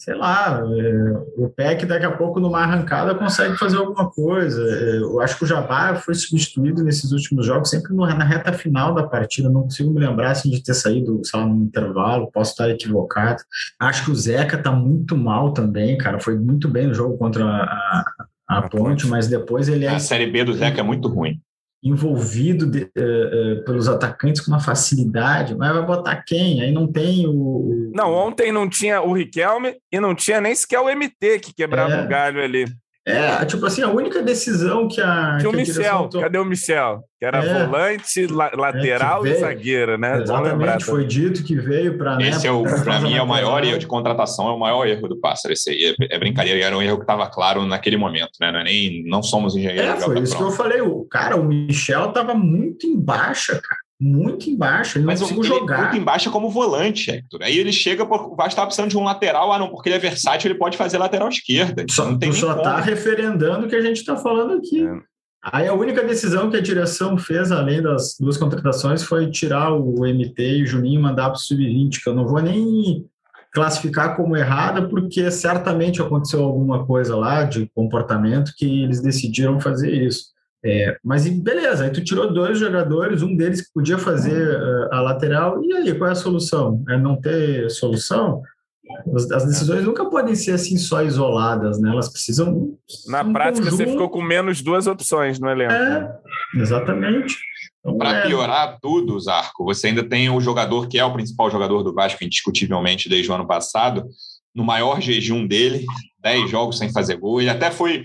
sei lá, é, o PEC daqui a pouco numa arrancada consegue fazer alguma coisa. É, eu acho que o Jabá foi substituído nesses últimos jogos sempre no, na reta final da partida, não consigo me lembrar assim, de ter saído, sei lá, no intervalo, posso estar equivocado. Acho que o Zeca tá muito mal também, cara, foi muito bem no jogo contra a, a, a Ponte, mas depois ele é... A Série B do Zeca é muito ruim envolvido de, uh, uh, pelos atacantes com uma facilidade, mas vai botar quem? Aí não tem o. Não, ontem não tinha o Riquelme e não tinha nem sequer o MT que quebrava é. o galho ali. É, tipo assim, a única decisão que a. Tinha o Michel, cadê o Michel? Que era é, volante, la lateral é, e zagueiro, né? Exatamente, foi dito que veio para. Né, Esse, né, é o, para mim, é o maior erro de contratação, é o maior erro do Pássaro. Esse aí é, é brincadeira, era um erro que estava claro naquele momento, né? Não, é nem, não somos engenheiros. É, foi isso pronto. que eu falei. O, cara, o Michel estava muito em baixa, cara muito embaixo, ele Mas não conseguiu jogar. Muito embaixo como volante, Hector. Aí ele chega, o Vasco tá precisando de um lateral, ah não, porque ele é versátil, ele pode fazer lateral esquerda. Só, não tem tu só está referendando o que a gente está falando aqui. É. Aí a única decisão que a direção fez, além das duas contratações, foi tirar o MT e o Juninho e mandar para o Sub-20, que eu não vou nem classificar como errada, porque certamente aconteceu alguma coisa lá de comportamento que eles decidiram fazer isso. É, mas beleza, aí tu tirou dois jogadores, um deles que podia fazer uh, a lateral, e aí qual é a solução? É não ter solução? as decisões nunca podem ser assim só isoladas, né? Elas precisam. Na um prática, conjunto... você ficou com menos duas opções no elenco. É, exatamente. Então, Para é... piorar tudo, Zarco, você ainda tem o jogador que é o principal jogador do Vasco, indiscutivelmente, desde o ano passado, no maior jejum dele, 10 jogos sem fazer gol. Ele até foi.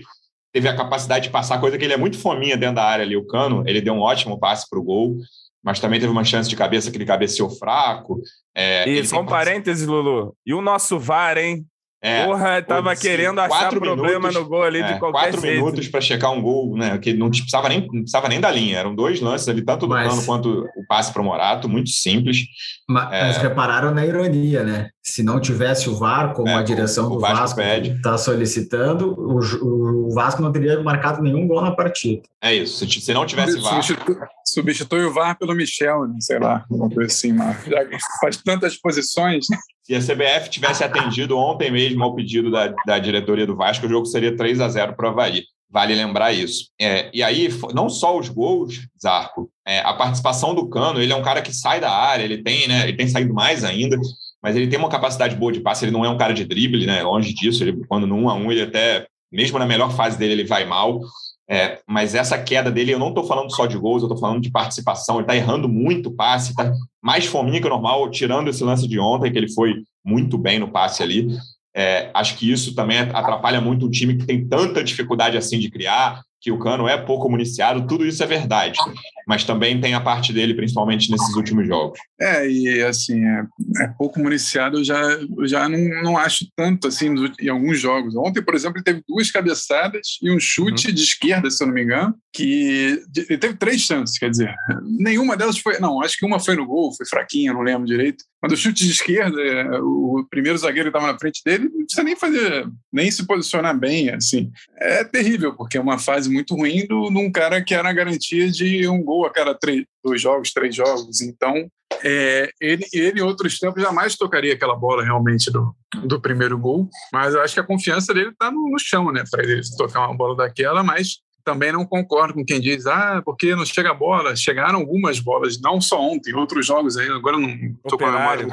Teve a capacidade de passar, coisa que ele é muito fominha dentro da área ali, o Cano. Ele deu um ótimo passe para o gol mas também teve uma chance de cabeça que ele cabeceou fraco. É, e só um parênteses, Lulu. E o nosso VAR, hein? É, Porra, tava querendo achar problema minutos, no gol ali é, de qualquer quatro jeito. minutos para checar um gol, né? Que não precisava nem, não precisava nem da linha. Eram dois lances ali, tanto do mas, Cano quanto o passe para o Morato, muito simples. Mas, é, mas, repararam na ironia, né? Se não tivesse o VAR, como é, a direção o, do Vasco está solicitando, o, o, Vasco não teria marcado nenhum gol na partida. É isso. Se, se não tivesse VAR. Substitui, substitui o VAR pelo Michel, né? sei lá, uma coisa assim, mas já faz tantas posições. Se a CBF tivesse atendido ontem mesmo ao pedido da, da diretoria do Vasco, o jogo seria 3 a 0 para o Havaí. Vale lembrar isso. É, e aí, não só os gols, Zarco, é, a participação do Cano, ele é um cara que sai da área, ele tem, né, ele tem saído mais ainda, mas ele tem uma capacidade boa de passe, ele não é um cara de drible, né, longe disso, ele, quando no 1 a 1 ele até, mesmo na melhor fase dele, ele vai mal, é, mas essa queda dele, eu não estou falando só de gols, eu estou falando de participação. Ele está errando muito passe, está mais fominha que o normal, tirando esse lance de ontem, que ele foi muito bem no passe ali. É, acho que isso também atrapalha muito um time que tem tanta dificuldade assim de criar, que o Cano é pouco municiado, tudo isso é verdade. Mas também tem a parte dele, principalmente nesses últimos jogos. É, e assim, é, é pouco municiado, eu já, eu já não, não acho tanto assim em alguns jogos. Ontem, por exemplo, ele teve duas cabeçadas e um chute uhum. de esquerda, se eu não me engano, que ele teve três chances, quer dizer, nenhuma delas foi. Não, acho que uma foi no gol, foi fraquinha, não lembro direito. Mas o chute de esquerda, é, o primeiro zagueiro que estava na frente dele, não precisa nem fazer, nem se posicionar bem, assim. É terrível, porque é uma fase muito ruim do, de um cara que era a garantia de um gol a cada três, dois jogos, três jogos. Então, é, ele, ele, em outros tempos, jamais tocaria aquela bola realmente do, do primeiro gol. Mas eu acho que a confiança dele está no, no, chão, né? Para ele tocar uma bola daquela, mas também não concordo com quem diz, ah, porque não chega a bola. Chegaram algumas bolas, não só ontem, outros jogos aí, agora não estou com a memória.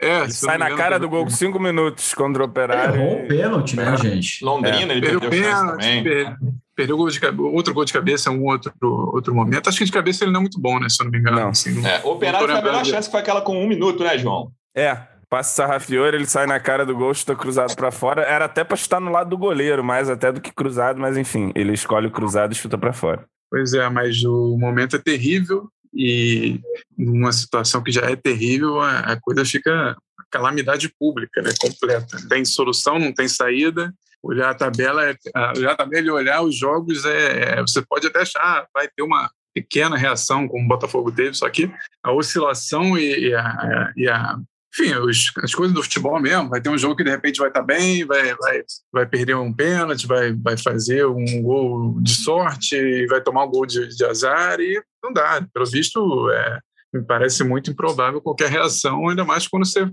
É, sai na cara do gol com cinco minutos contra o Operário. Errou o pênalti, né, gente? Londrina, é. ele perdeu pênalti, também. Perdeu gol de cabeça, outro gol de cabeça em algum outro, outro momento. Acho que de cabeça ele não é muito bom, né? Se eu não me engano. Não. Assim, é, o Operário foi a melhor chance foi aquela com um minuto, né, João? É, Passe Sarrafiore, ele sai na cara do gol, chuta cruzado para fora. Era até para chutar no lado do goleiro, mais até do que cruzado, mas enfim, ele escolhe o cruzado e chuta para fora. Pois é, mas o momento é terrível e numa situação que já é terrível, a coisa fica calamidade pública, né, completa. Não tem solução, não tem saída. Olhar a tabela, é, olhar a tabela e olhar os jogos, é, é, você pode até achar, vai ter uma pequena reação, como o Botafogo teve, só que a oscilação e, e, a, e a enfim, os, as coisas do futebol mesmo. Vai ter um jogo que de repente vai estar tá bem, vai, vai, vai perder um pênalti, vai, vai fazer um gol de sorte, vai tomar um gol de, de azar e não dá. Pelo visto, é, me parece muito improvável qualquer reação, ainda mais quando você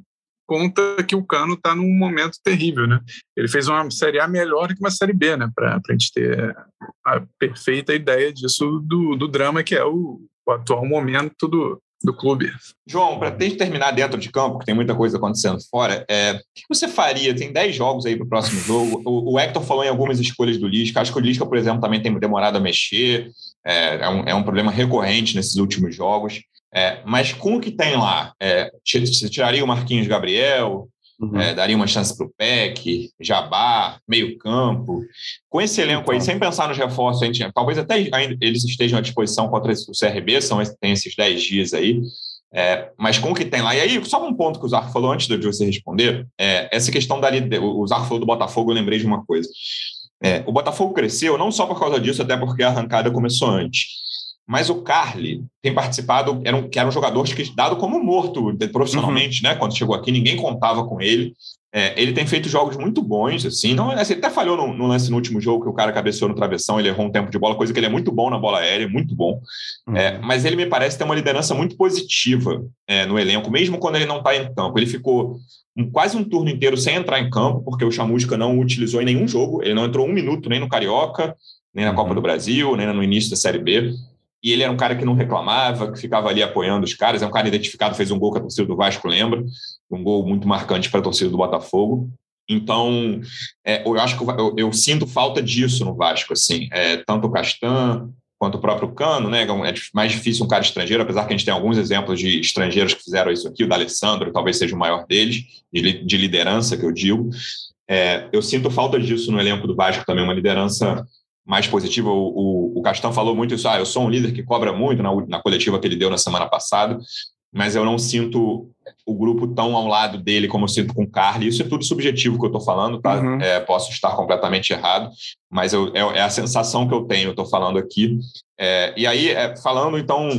conta que o Cano está num momento terrível, né? Ele fez uma Série A melhor que uma Série B, né? Para a gente ter a perfeita ideia disso, do, do drama que é o, o atual momento do, do clube. João, para terminar dentro de campo, que tem muita coisa acontecendo fora, é, o que você faria? Tem 10 jogos aí para o próximo jogo. O, o, Hector falou em algumas escolhas do Lisca. Acho que o Lisca, por exemplo, também tem demorado a mexer. É, é, um, é um problema recorrente nesses últimos jogos. É, mas com o que tem lá, é, você tiraria o Marquinhos Gabriel, Uhum. É, daria uma chance para o PEC, Jabá, meio-campo. Com esse elenco aí, sem pensar nos reforços, a gente, talvez até eles estejam à disposição contra o CRB, são, tem esses 10 dias aí. É, mas com o que tem lá, e aí, só um ponto que o Zarco falou antes de você responder, é, essa questão da. O Zarco falou do Botafogo, eu lembrei de uma coisa. É, o Botafogo cresceu não só por causa disso, até porque a arrancada começou antes. Mas o Carly tem participado, era um, que era um jogador que, dado como morto profissionalmente, uhum. né? Quando chegou aqui, ninguém contava com ele. É, ele tem feito jogos muito bons, assim. Não, assim, ele até falhou no, no, lance no último jogo, que o cara cabeceou no travessão, ele errou um tempo de bola, coisa que ele é muito bom na bola aérea, muito bom. Uhum. É, mas ele me parece ter uma liderança muito positiva é, no elenco, mesmo quando ele não está em campo. Ele ficou um, quase um turno inteiro sem entrar em campo, porque o Chamusca não o utilizou em nenhum jogo. Ele não entrou um minuto nem no Carioca, nem na Copa uhum. do Brasil, nem no início da Série B. e ele era um cara que não reclamava, que ficava ali apoiando os caras. É um cara identificado, fez um gol que a torcida do Vasco lembra, um gol muito marcante para a torcida do Botafogo. Então, é, eu acho que eu, eu, sinto falta disso no Vasco, assim, é, tanto o Castan quanto o próprio Cano, né? É mais difícil um cara estrangeiro, apesar que a gente tem alguns exemplos de estrangeiros que fizeram isso aqui, o D'Alessandro talvez seja o maior deles, de, de liderança que eu digo. É, eu sinto falta disso no elenco do Vasco também, uma liderança mais positiva. O, o, o Castan falou muito isso, ah, eu sou um líder que cobra muito na, na coletiva que ele deu na semana passada, mas eu não sinto o grupo tão ao lado dele como eu sinto com o Carly. Isso é tudo subjetivo que eu estou falando, tá? Uhum. É, posso estar completamente errado, mas eu, é, é, a sensação que eu tenho, eu estou falando aqui. É, e aí, é, falando então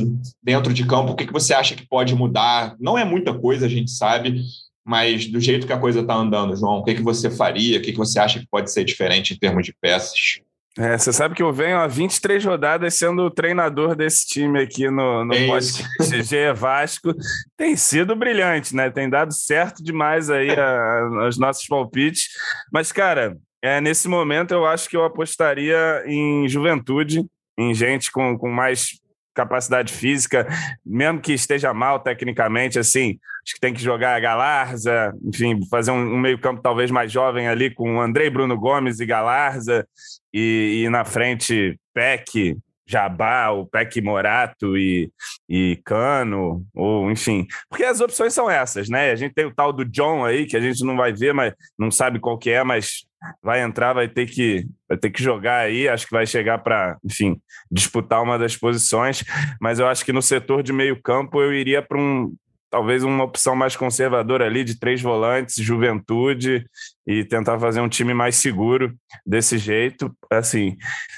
dentro de campo, o que, que você acha que pode mudar? Não é muita coisa, a gente sabe, mas do jeito que a coisa está andando, João, o que, que você faria? O que, que você acha que pode ser diferente em termos de peças? É, você sabe que eu venho há 23 rodadas sendo o treinador desse time aqui no, no é podcast G Vasco. Tem sido brilhante, né? Tem dado certo demais aí a, a, os nossos palpites. Mas, cara, é, nesse momento eu acho que eu apostaria em juventude, em gente com, com mais capacidade física, mesmo que esteja mal tecnicamente, assim, acho que tem que jogar a Galarza, enfim, fazer um, um meio-campo talvez mais jovem ali com Andrei Bruno Gomes e Galarza, e, e na frente Peck, Jabá, o Peck Morato e, e Cano, ou enfim. Porque as opções são essas, né? A gente tem o tal do John aí, que a gente não vai ver, mas não sabe qual que é, mas vai entrar, vai ter que, vai ter que jogar aí, acho que vai chegar para, enfim, disputar uma das posições, mas eu acho que no setor de meio campo eu iria para um talvez uma opção mais conservadora ali de três volantes, juventude e tentar fazer um time mais seguro desse jeito, assim.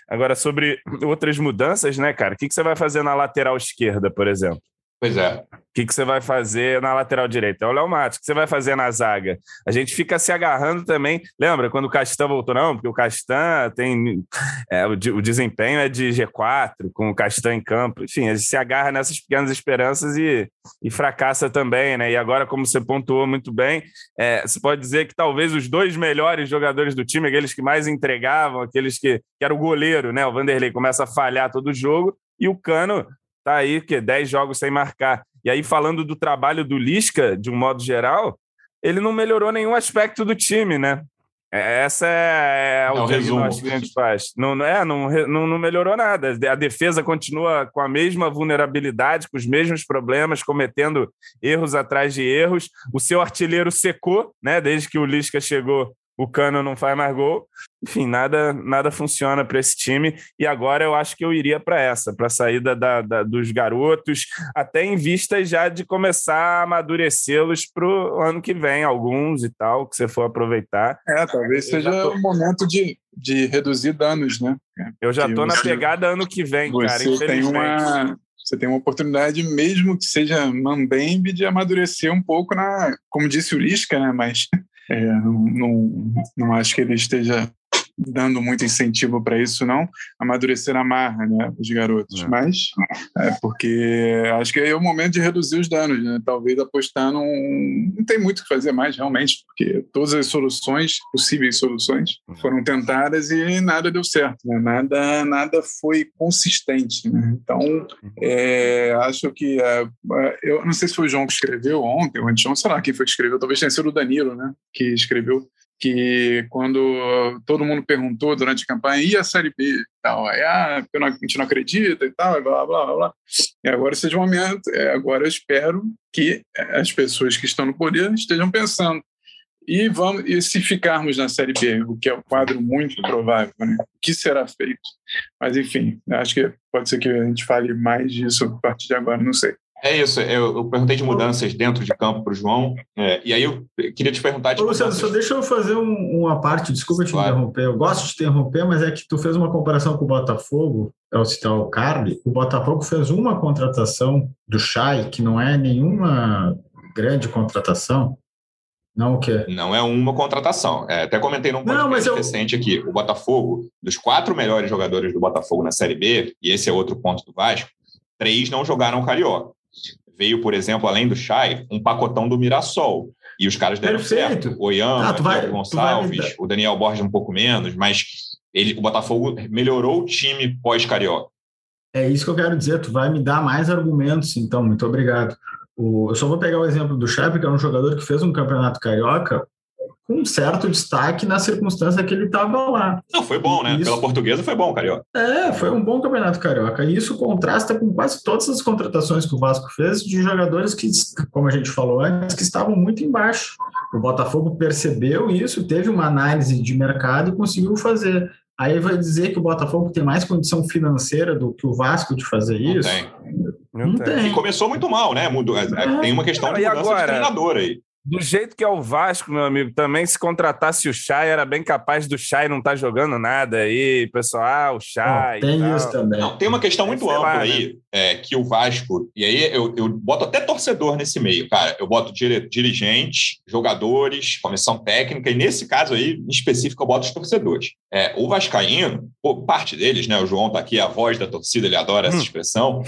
Agora sobre outras mudanças, né, cara? O que, que você vai fazer na lateral esquerda, por exemplo? Pois é. O que, que você vai fazer na lateral direita? É o Léo Matos. O que você vai fazer na zaga? A gente fica se agarrando também. Lembra quando o Castan voltou? Não, porque o Castan tem. É, o, o, desempenho é de G4, com o Castan em campo. Enfim, a gente se agarra nessas pequenas esperanças e, e fracassa também, né? E agora, como você pontuou muito bem, é, você pode dizer que talvez os dois melhores jogadores do time, aqueles que mais entregavam, aqueles que, que era o goleiro, né? O Vanderlei começa a falhar todo jogo. E o Cano tá aí que 10 jogos sem marcar. E aí falando do trabalho do Lisca, de um modo geral, ele não melhorou nenhum aspecto do time, né? É, essa é, é o, é o diagnóstico que a gente faz. Não, é, não, não, não melhorou nada. A defesa continua com a mesma vulnerabilidade, com os mesmos problemas, cometendo erros atrás de erros. O seu artilheiro secou, né? Desde que o Lisca chegou, o Cano não faz mais gol. Enfim, nada nada funciona para esse time. E agora eu acho que eu iria para essa, para a saída da, da, dos garotos, até em vista já de começar a amadurecê-los para o ano que vem, alguns e tal, que você for aproveitar. É, talvez seja tô... o momento de, de reduzir danos, né? Eu já estou na pegada ano que vem, cara. Você tem uma você tem uma oportunidade, mesmo que seja mambembe, de amadurecer um pouco na, como disse o Lisca, né? Mas é, não, não acho que ele esteja dando muito incentivo para isso, não. Amadurecer a marra, né, os garotos. É. Mas é porque acho que é o momento de reduzir os danos, né? Talvez apostar num. Não tem muito o que fazer mais, realmente, porque todas as soluções, possíveis soluções, é. foram tentadas e nada deu certo, né? Nada, nada foi consistente, né? Então, é, acho que. É, é, eu não sei se foi o João que escreveu ontem, ou antes, sei lá quem foi que escreveu, talvez tenha sido o Danilo, né? Que escreveu que quando todo mundo perguntou durante a campanha, e a Série B e tal, aí, ah, a gente não acredita e tal, blá, blá, blá, blá. E agora seja o momento, é, agora eu espero que as pessoas que estão no poder estejam pensando. E, vamos, e se ficarmos na Série B, o que é um quadro muito provável, né? o que será feito? Mas, enfim, acho que pode ser que a gente fale mais disso a partir de agora, não sei. É isso, eu, eu perguntei de mudanças dentro de campo para o João, é, e aí eu queria te perguntar... De Ô, Luciano, só deixa eu fazer um, uma parte, desculpa te claro. interromper, eu gosto de te interromper, mas é que tu fez uma comparação com o Botafogo, ao citar o Carly, o Botafogo fez uma contratação do Chay, que não é nenhuma grande contratação, não o quê? Não é uma contratação. É, até comentei num podcast eu... recente aqui. O Botafogo, dos quatro melhores jogadores do Botafogo na Série B, e esse é outro ponto do Vasco, três não jogaram o Carioca veio, por exemplo, além do Chay, um pacotão do Mirassol. E os caras deram Perfeito. certo. O Oyama, ah, vai, Gonçalves, o Daniel Borges um pouco menos, mas ele, o Botafogo melhorou o time pós-Carioca. É isso que eu quero dizer, tu vai me dar mais argumentos, então, muito obrigado. O, eu só vou pegar o exemplo do Chape, que é um jogador que fez um campeonato carioca com um certo destaque na circunstância que ele estava lá. Não, foi bom, né? Isso... Pela portuguesa foi bom, Carioca. É, foi um bom campeonato carioca. E isso contrasta com quase todas as contratações que o Vasco fez de jogadores que, como a gente falou antes, que estavam muito embaixo. O Botafogo percebeu isso, teve uma análise de mercado e conseguiu fazer. Aí vai dizer que o Botafogo tem mais condição financeira do que o Vasco de fazer Não isso? Tem. Não, Não tem. tem. E começou muito mal, né? Mudou. É. Tem uma questão de mudança agora, de treinador aí. Do jeito que é o Vasco, meu amigo, também se contratasse o Chay, era bem capaz do Chay não estar tá jogando nada aí, pessoal, ah, o Chay. tem isso também. Não, tem uma questão muito ampla lá, aí, né? é, que o Vasco, e aí eu, eu boto até torcedor nesse meio, cara. Eu boto dirigentes, jogadores, comissão técnica, e nesse caso aí, em específico, eu boto os torcedores. É, o Vascaíno, pô, parte deles, né? O João tá aqui, a voz da torcida, ele adora essa hum. expressão.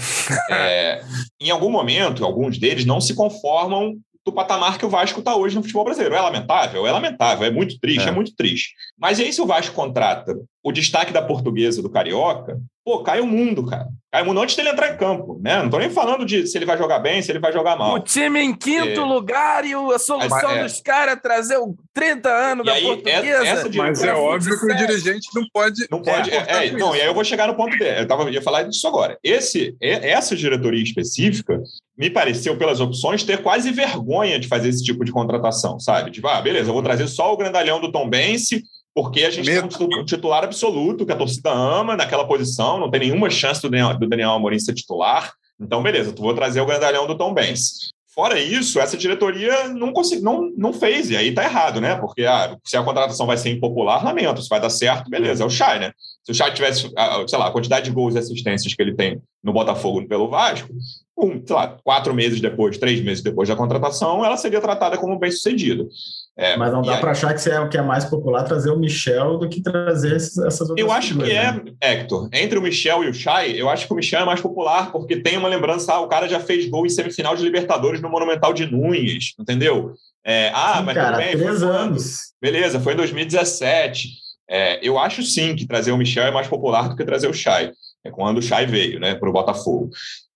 É, <laughs> em algum momento, alguns deles não se conformam do patamar que o Vasco está hoje no futebol brasileiro. É lamentável? É lamentável, é muito triste, é. é. muito triste. Mas aí, se o Vasco contrata o destaque da portuguesa do Carioca, pô, cai o mundo, cara. Cai o mundo antes dele entrar em campo, né? Não tô nem falando de se ele vai jogar bem, se ele vai jogar mal. O time em quinto é. lugar e a solução é. dos caras é trazer 30 anos e da aí, portuguesa. Essa Mas é óbvio que o dirigente não pode. Não pode. É, é não, e aí eu vou chegar no ponto dele. Eu tava, ia falar disso agora. Esse, essa diretoria específica me pareceu, pelas opções, ter quase vergonha de fazer esse tipo de contratação, sabe? Tipo, ah, beleza, eu vou trazer só o grandalhão do Tom Bense porque a gente Medo. tem um titular absoluto que a torcida ama naquela posição, não tem nenhuma chance do Daniel, do Daniel Amorim ser titular. Então, beleza, tu vou trazer o grandalhão do Tom Benz. Fora isso, essa diretoria não, consegui, não, não fez, e aí tá errado, né? Porque ah, se a contratação vai ser impopular, lamento. Se vai dar certo, beleza, é o Chay, né? Se o Chay tivesse, sei lá, a quantidade de gols e assistências que ele tem no Botafogo pelo Vasco, um, sei lá, quatro meses depois, três meses depois da contratação, ela seria tratada como bem sucedida. É, Mas não dá para achar que é o que é mais popular trazer o Michel do que trazer esses, essas outras Eu acho figuras, que é, né? Hector. Entre o Michel e o Chay, eu acho que o Michel é mais popular porque tem uma lembrança, ah, o cara já fez gol em semifinal de Libertadores no Monumental de Nunes, entendeu? É, ah, sim, mas cara, bem, três anos. Beleza, foi em 2017. É, eu acho sim que trazer o Michel é mais popular do que trazer o Chay. É quando o Chay veio, né, para o Botafogo.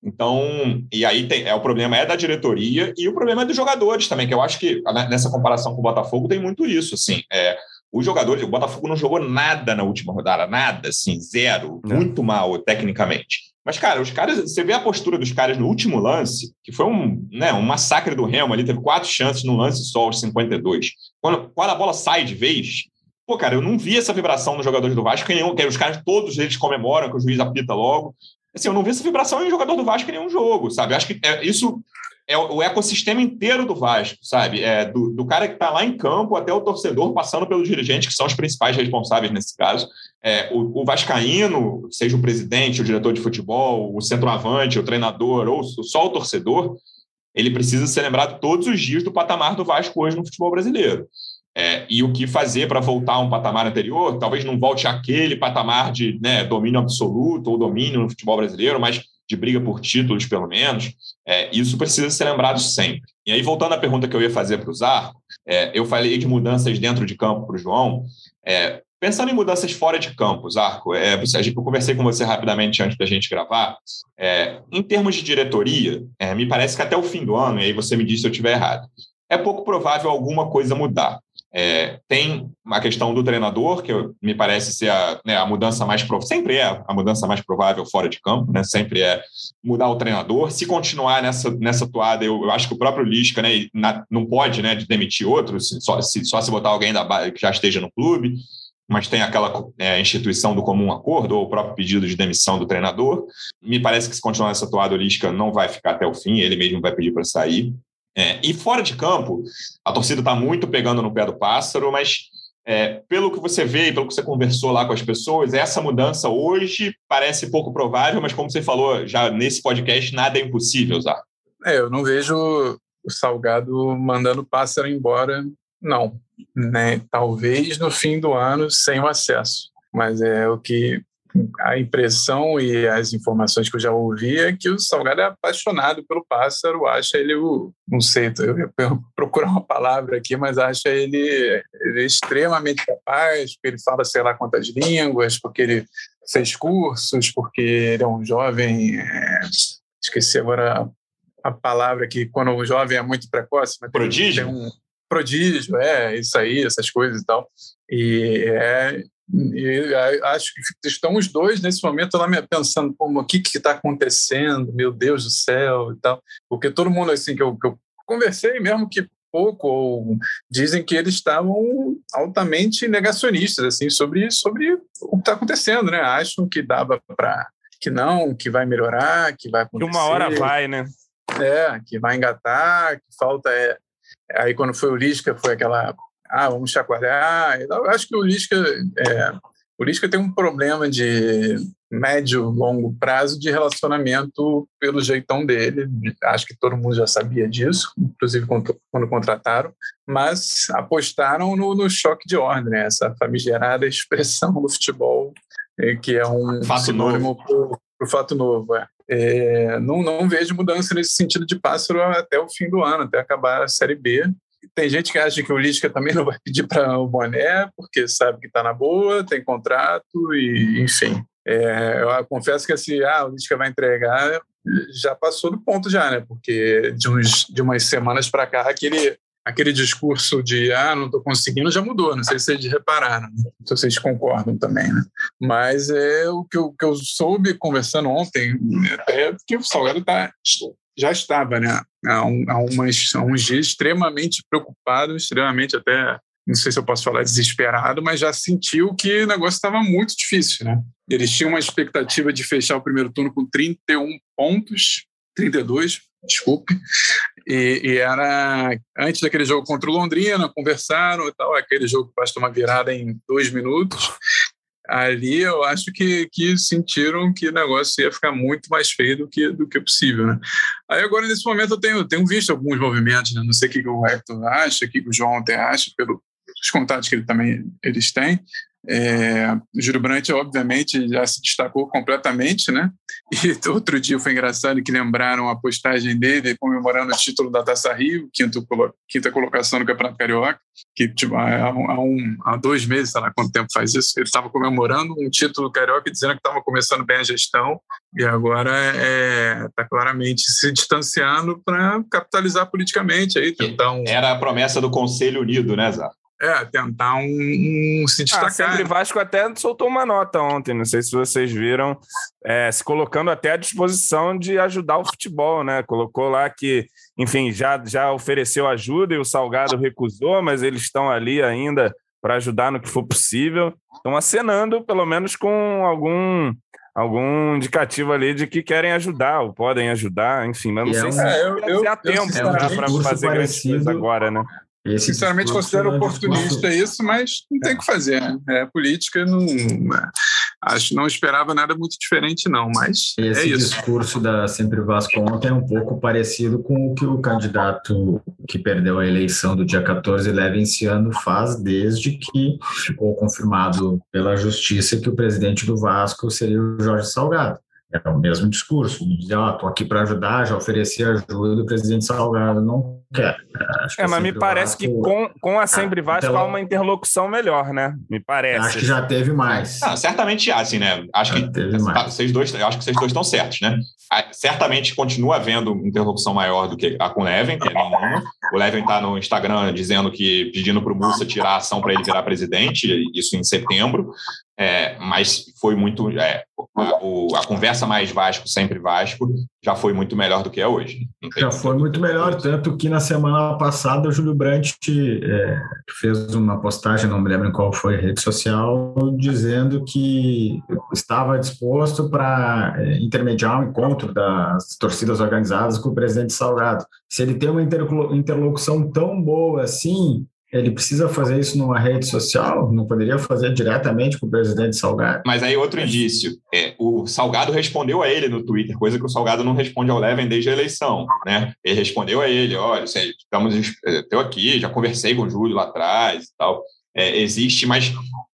Então, e aí tem, é, o problema é da diretoria e o problema é dos jogadores também, que eu acho que né, nessa comparação com o Botafogo tem muito isso, assim. É, os jogadores, o Botafogo não jogou nada na última rodada, nada, assim, zero, não. muito mal tecnicamente. Mas, cara, os caras, você vê a postura dos caras no último lance, que foi um, né, um massacre do Remo ali, teve quatro chances no lance só aos 52. Quando, quando a bola sai de vez, pô, cara, eu não vi essa vibração nos jogadores do Vasco, que, nenhum, que os caras, todos eles comemoram, que o juiz apita logo. Assim, eu não vi essa vibração em jogador do Vasco em nenhum jogo, sabe? Eu acho que é, isso é o ecossistema inteiro do Vasco, sabe? É, do, do cara que está lá em campo até o torcedor, passando pelos dirigentes, que são os principais responsáveis nesse caso. É, o, o, Vascaíno, seja o presidente, o diretor de futebol, o centroavante, o treinador, ou só o torcedor, ele precisa ser lembrado todos os dias do patamar do Vasco hoje no futebol brasileiro. É, e o que fazer para voltar a um patamar anterior, talvez não volte àquele patamar de né, domínio absoluto ou domínio no futebol brasileiro, mas de briga por títulos, pelo menos, é, isso precisa ser lembrado sempre. E aí, voltando à pergunta que eu ia fazer para o Zarco, é, eu falei de mudanças dentro de campo para o João. É, pensando em mudanças fora de campo, Zarco, é, eu conversei com você rapidamente antes da gente gravar. É, em termos de diretoria, é, me parece que até o fim do ano, e aí você me disse se eu estiver errado, é pouco provável alguma coisa mudar. É, tem a questão do treinador, que me parece ser a, né, a mudança mais provável, sempre é a mudança mais provável fora de campo, né, sempre é mudar o treinador. Se continuar nessa, nessa toada, eu, eu acho que o próprio Lisca né, não pode né, de demitir outro, se, só, se, só se botar alguém da, que já esteja no clube, mas tem aquela é, instituição do comum acordo, ou o próprio pedido de demissão do treinador. Me parece que se continuar nessa toada, o Lisca não vai ficar até o fim, ele mesmo vai pedir para sair. É, e fora de campo, a torcida está muito pegando no pé do pássaro, mas é, pelo que você vê e pelo que você conversou lá com as pessoas, essa mudança hoje parece pouco provável, mas como você falou já nesse podcast, nada é impossível, Zá. É, eu não vejo o Salgado mandando o pássaro embora, não. Né? Talvez no fim do ano sem o acesso, mas é o que a impressão e as informações que eu já ouvi é que o Salgado é apaixonado pelo pássaro, acha ele o. Não sei, eu ia <laughs> procurar uma palavra aqui, mas acha ele, ele extremamente capaz, porque ele fala sei lá quantas línguas, porque ele fez cursos, porque ele é um jovem. É, esqueci agora a palavra que quando o jovem é muito precoce. Mas prodígio? Um, prodígio, é, isso aí, essas coisas e tal. E é, e acho que estão os dois nesse momento lá pensando como o que que está acontecendo, meu Deus do céu e tal, porque todo mundo assim que eu, que eu conversei mesmo que pouco ou dizem que eles estavam altamente negacionistas assim sobre sobre o que está acontecendo, né? Acham que dava para que não, que vai melhorar, que vai acontecer. Que uma hora vai, né? É, que vai engatar, que falta é aí quando foi o Lisca foi aquela ah, vamos chacoalhar. Eu acho que o Lisca, é, o Lisca tem um problema de médio, longo prazo de relacionamento pelo jeitão dele. Acho que todo mundo já sabia disso, inclusive quando, quando contrataram, mas apostaram no, no choque de ordem, né? essa famigerada <laughs> expressão do futebol, é, que é um fato sinônimo para o fato novo. É. É, não, não vejo mudança nesse sentido de pássaro até o fim do ano, até acabar a Série B. Tem gente que acha que o Lisca também não vai pedir para o Boné, porque sabe que está na boa, tem contrato, e enfim. É, eu confesso que assim, ah, o Lisca vai entregar, já passou do ponto já, né? Porque de, uns, de umas semanas para cá, aquele, aquele discurso de ah, não estou conseguindo já mudou, não sei se vocês repararam, né? se vocês concordam também, né? Mas é o que eu, que eu soube conversando ontem, é que o Salgado está já estava, né, há, um, há, umas, há uns dias, extremamente preocupado, extremamente até, não sei se eu posso falar desesperado, mas já sentiu que o negócio estava muito difícil, né? Eles tinham uma expectativa de fechar o primeiro turno com 31 pontos, 32, desculpe, e, e, era antes daquele jogo contra o Londrina, conversaram e tal, aquele jogo que basta uma virada em dois minutos, ali eu acho que, que sentiram que o negócio ia ficar muito mais feio do que, do que possível, né? Aí agora, nesse momento, eu tenho, tenho visto alguns movimentos, né? não sei o que, o Hector acha, o que o João até acha, pelos contatos que ele também eles têm, é, Júlio Brandt, obviamente, já se destacou completamente, né? E <laughs> outro dia foi engraçado que lembraram a postagem dele comemorando o título da Taça Rio, quinto, quinta colocação no Campeonato Carioca, que tipo, há, um, há dois meses, sei lá quanto tempo faz isso, ele estava comemorando um título carioca dizendo que estava começando bem a gestão e agora está é, tá claramente se distanciando para capitalizar politicamente aí, tentar um... Era a promessa do Conselho Unido, né, Zé? É, tentar um, um se ah, destacar. Ah, sempre Vasco até soltou uma nota ontem, não sei se vocês viram, é, se colocando até à disposição de ajudar o futebol, né? Colocou lá que, enfim, já, já ofereceu ajuda e o Salgado recusou, mas eles estão ali ainda para ajudar no que for possível. Estão acenando, pelo menos com algum algum indicativo ali de que querem ajudar ou podem ajudar, enfim, mas não sei é se é, eu, eu, há tempo para fazer grandes coisas agora, né? Esse Sinceramente, considero oportunista isso, mas não tem o que fazer. Né? É política, não, acho não esperava nada muito diferente, não, mas é Esse é isso. discurso da Sempre Vasco ontem é um pouco parecido com o que o candidato que perdeu a eleição do dia 14 leva esse faz desde que ficou confirmado pela justiça que o presidente do Vasco seria o Jorge Salgado. É o mesmo discurso, dizer, ó, oh, tô aqui para ajudar, já ofereci ajuda, o presidente Salgado não quer. é, mas me parece Vasco... que com, com a Sempre ah, Vasco então... há uma interlocução melhor, né? Me parece. Acho que já teve mais. Ah, certamente há, assim, né? Acho já que teve mais. vocês dois, acho que vocês dois estão certos, né? Ah, certamente continua havendo interlocução maior do que a com o Levin, que é nenhuma. O Levin está no Instagram dizendo que pedindo para o Mussa tirar a ação para ele virar presidente, isso em setembro. É, mas foi muito. É, a, o, a, conversa mais Vasco, sempre Vasco, já foi muito melhor do que é hoje. Já foi muito melhor, tanto que na semana passada o Júlio Brandt é, fez uma postagem, não me lembro em qual foi a rede social, dizendo que estava disposto para é, intermediar um encontro das torcidas organizadas com o presidente Salgado. Se ele tem uma interlocução tão boa assim, ele precisa fazer isso numa rede social? Não poderia fazer diretamente com o presidente Salgado? Mas aí outro indício, é, o Salgado respondeu a ele no Twitter, coisa que o Salgado não responde ao Leven desde a eleição, né? Ele respondeu a ele, olha, estamos, eu aqui, já conversei com o Júlio lá atrás e tal. É, existe, mas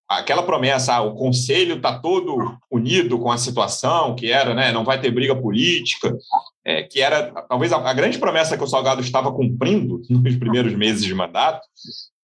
aquela promessa, ah, o conselho está todo unido com a situação, que era, né, não vai ter briga política, é, que era talvez a, a, grande promessa que o Salgado estava cumprindo nos primeiros meses de mandato,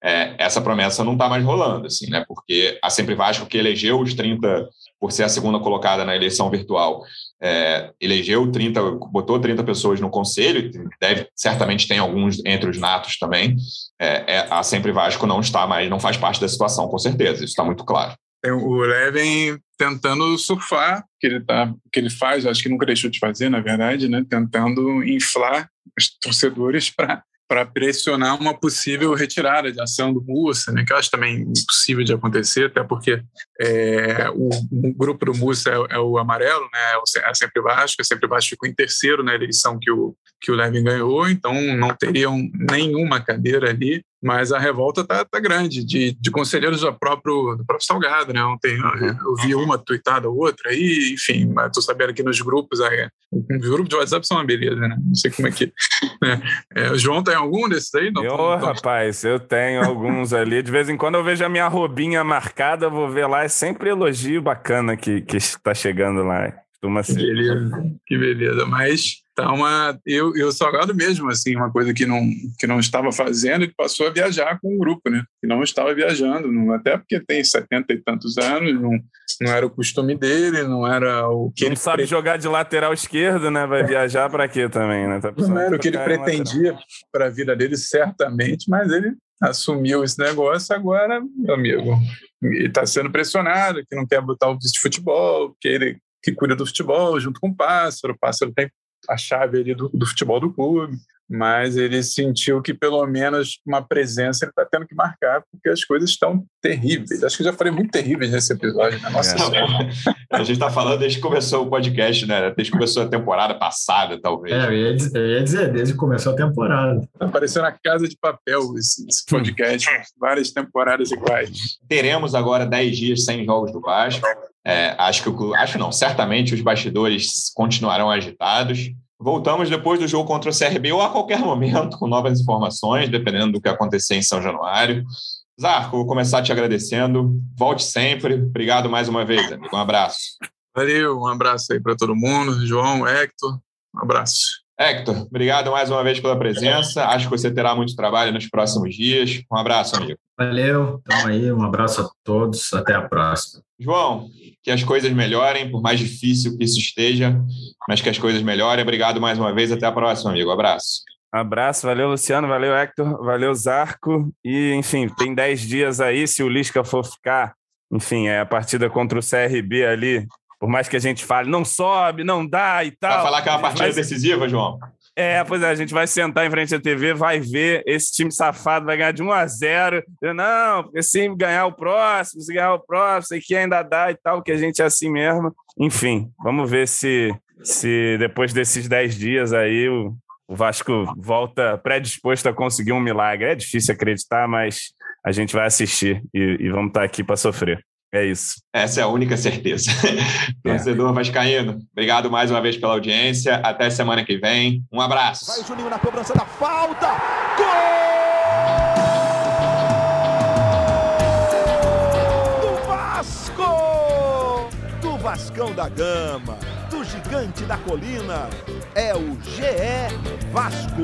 é, essa promessa não está mais rolando, assim, né, porque a Sempre Vasco, que elegeu os 30, por ser a segunda colocada na eleição virtual, é, elegeu 30, botou 30 pessoas no conselho, deve, certamente tem alguns entre os natos também. É, é, a Sempre Vasco não está mais, não faz parte da situação, com certeza, isso está muito claro. O Levin tentando surfar, que ele, tá, que ele faz, acho que nunca deixou de fazer, na verdade, né? tentando inflar os torcedores para para pressionar uma possível retirada de ação do Mussa, né, que eu acho também impossível de acontecer, até porque é, o, o, grupo do Mussa é, é, o amarelo, né, é, é sempre Vasco, é sempre Vasco ficou em terceiro na eleição que o, que o Levin ganhou, então não teriam nenhuma cadeira ali mas a revolta tá, tá grande, de, de conselheiros do próprio, do próprio Salgado, né? Ontem eu vi uma tweetada ou outra aí, enfim, mas tô sabendo que nos grupos, aí, os grupos de WhatsApp são uma beleza, né? Não sei como é que... Né? É, o João tem algum desses aí? Não, eu, tô, tô... rapaz, eu tenho alguns ali. De vez em quando eu vejo a minha robinha marcada, vou ver lá, é sempre elogio bacana que, que está chegando lá. Costuma ser. Que beleza, que beleza. Mas Tá uma, eu, eu Salgado mesmo, assim, uma coisa que não, que não estava fazendo, ele passou a viajar com o grupo, né? Que não estava viajando, não, até porque tem setenta e tantos anos, não, não era o costume dele, não era o que não ele sabe pre... jogar de lateral esquerdo, né? Vai viajar para quê também, né? Tá não era o que ele pretendia para a vida dele, certamente, mas ele assumiu esse negócio agora, meu amigo, ele está sendo pressionado, que não quer botar o vice de futebol, que ele que cuida do futebol junto com o Pássaro, o Pássaro tem a chave ali do, do futebol do clube, mas ele sentiu que pelo menos uma presença ele está tendo que marcar, porque as coisas estão terríveis. Acho que já falei muito terríveis nesse episódio, né? Nossa é. <laughs> A gente está falando desde que começou o podcast, né? Desde que começou a temporada passada, talvez. É, eu ia dizer, eu ia dizer desde que começou a temporada. Apareceu na casa de papel esse, esse podcast, <laughs> várias temporadas iguais. Teremos agora 10 dias sem jogos do Vasco. É, acho que acho não, certamente os bastidores continuarão agitados. Voltamos depois do jogo contra o CRB ou a qualquer momento com novas informações, dependendo do que acontecer em São Januário. Zarco, vou começar te agradecendo. Volte sempre. Obrigado mais uma vez, amigo. Um abraço. Valeu, um abraço aí para todo mundo. João, Hector, um abraço. Hector, obrigado mais uma vez pela presença. Acho que você terá muito trabalho nos próximos dias. Um abraço, amigo. Valeu, tamo aí. Um abraço a todos. Até a próxima. João, que as coisas melhorem, por mais difícil que isso esteja, mas que as coisas melhorem. Obrigado mais uma vez. Até a próxima, amigo. Abraço. Abraço, valeu Luciano, valeu Hector, valeu Zarco. E, enfim, tem 10 dias aí, se o Lisca for ficar, enfim, é a partida contra o CRB ali, por mais que a gente fale, não sobe, não dá e tal. Vai falar que é uma partida mas... decisiva, João? É, pois é, a gente vai sentar em frente à TV, vai ver, esse time safado vai ganhar de 1 a 0 Não, porque se ganhar o próximo, se ganhar o próximo, sei que ainda dá e tal, que a gente é assim mesmo. Enfim, vamos ver se, se depois desses 10 dias aí o, o Vasco volta predisposto a conseguir um milagre. É difícil acreditar, mas a gente vai assistir e, e vamos estar aqui para sofrer. É isso. Essa é a única certeza. <laughs> É. Torcedor Vascaíno, obrigado mais uma vez pela audiência. Até semana que vem. Um abraço. Vai o Juninho na cobrança da falta. Gol! Do Vasco! Do Vascão da Gama, do Gigante da Colina. É o GE Vasco.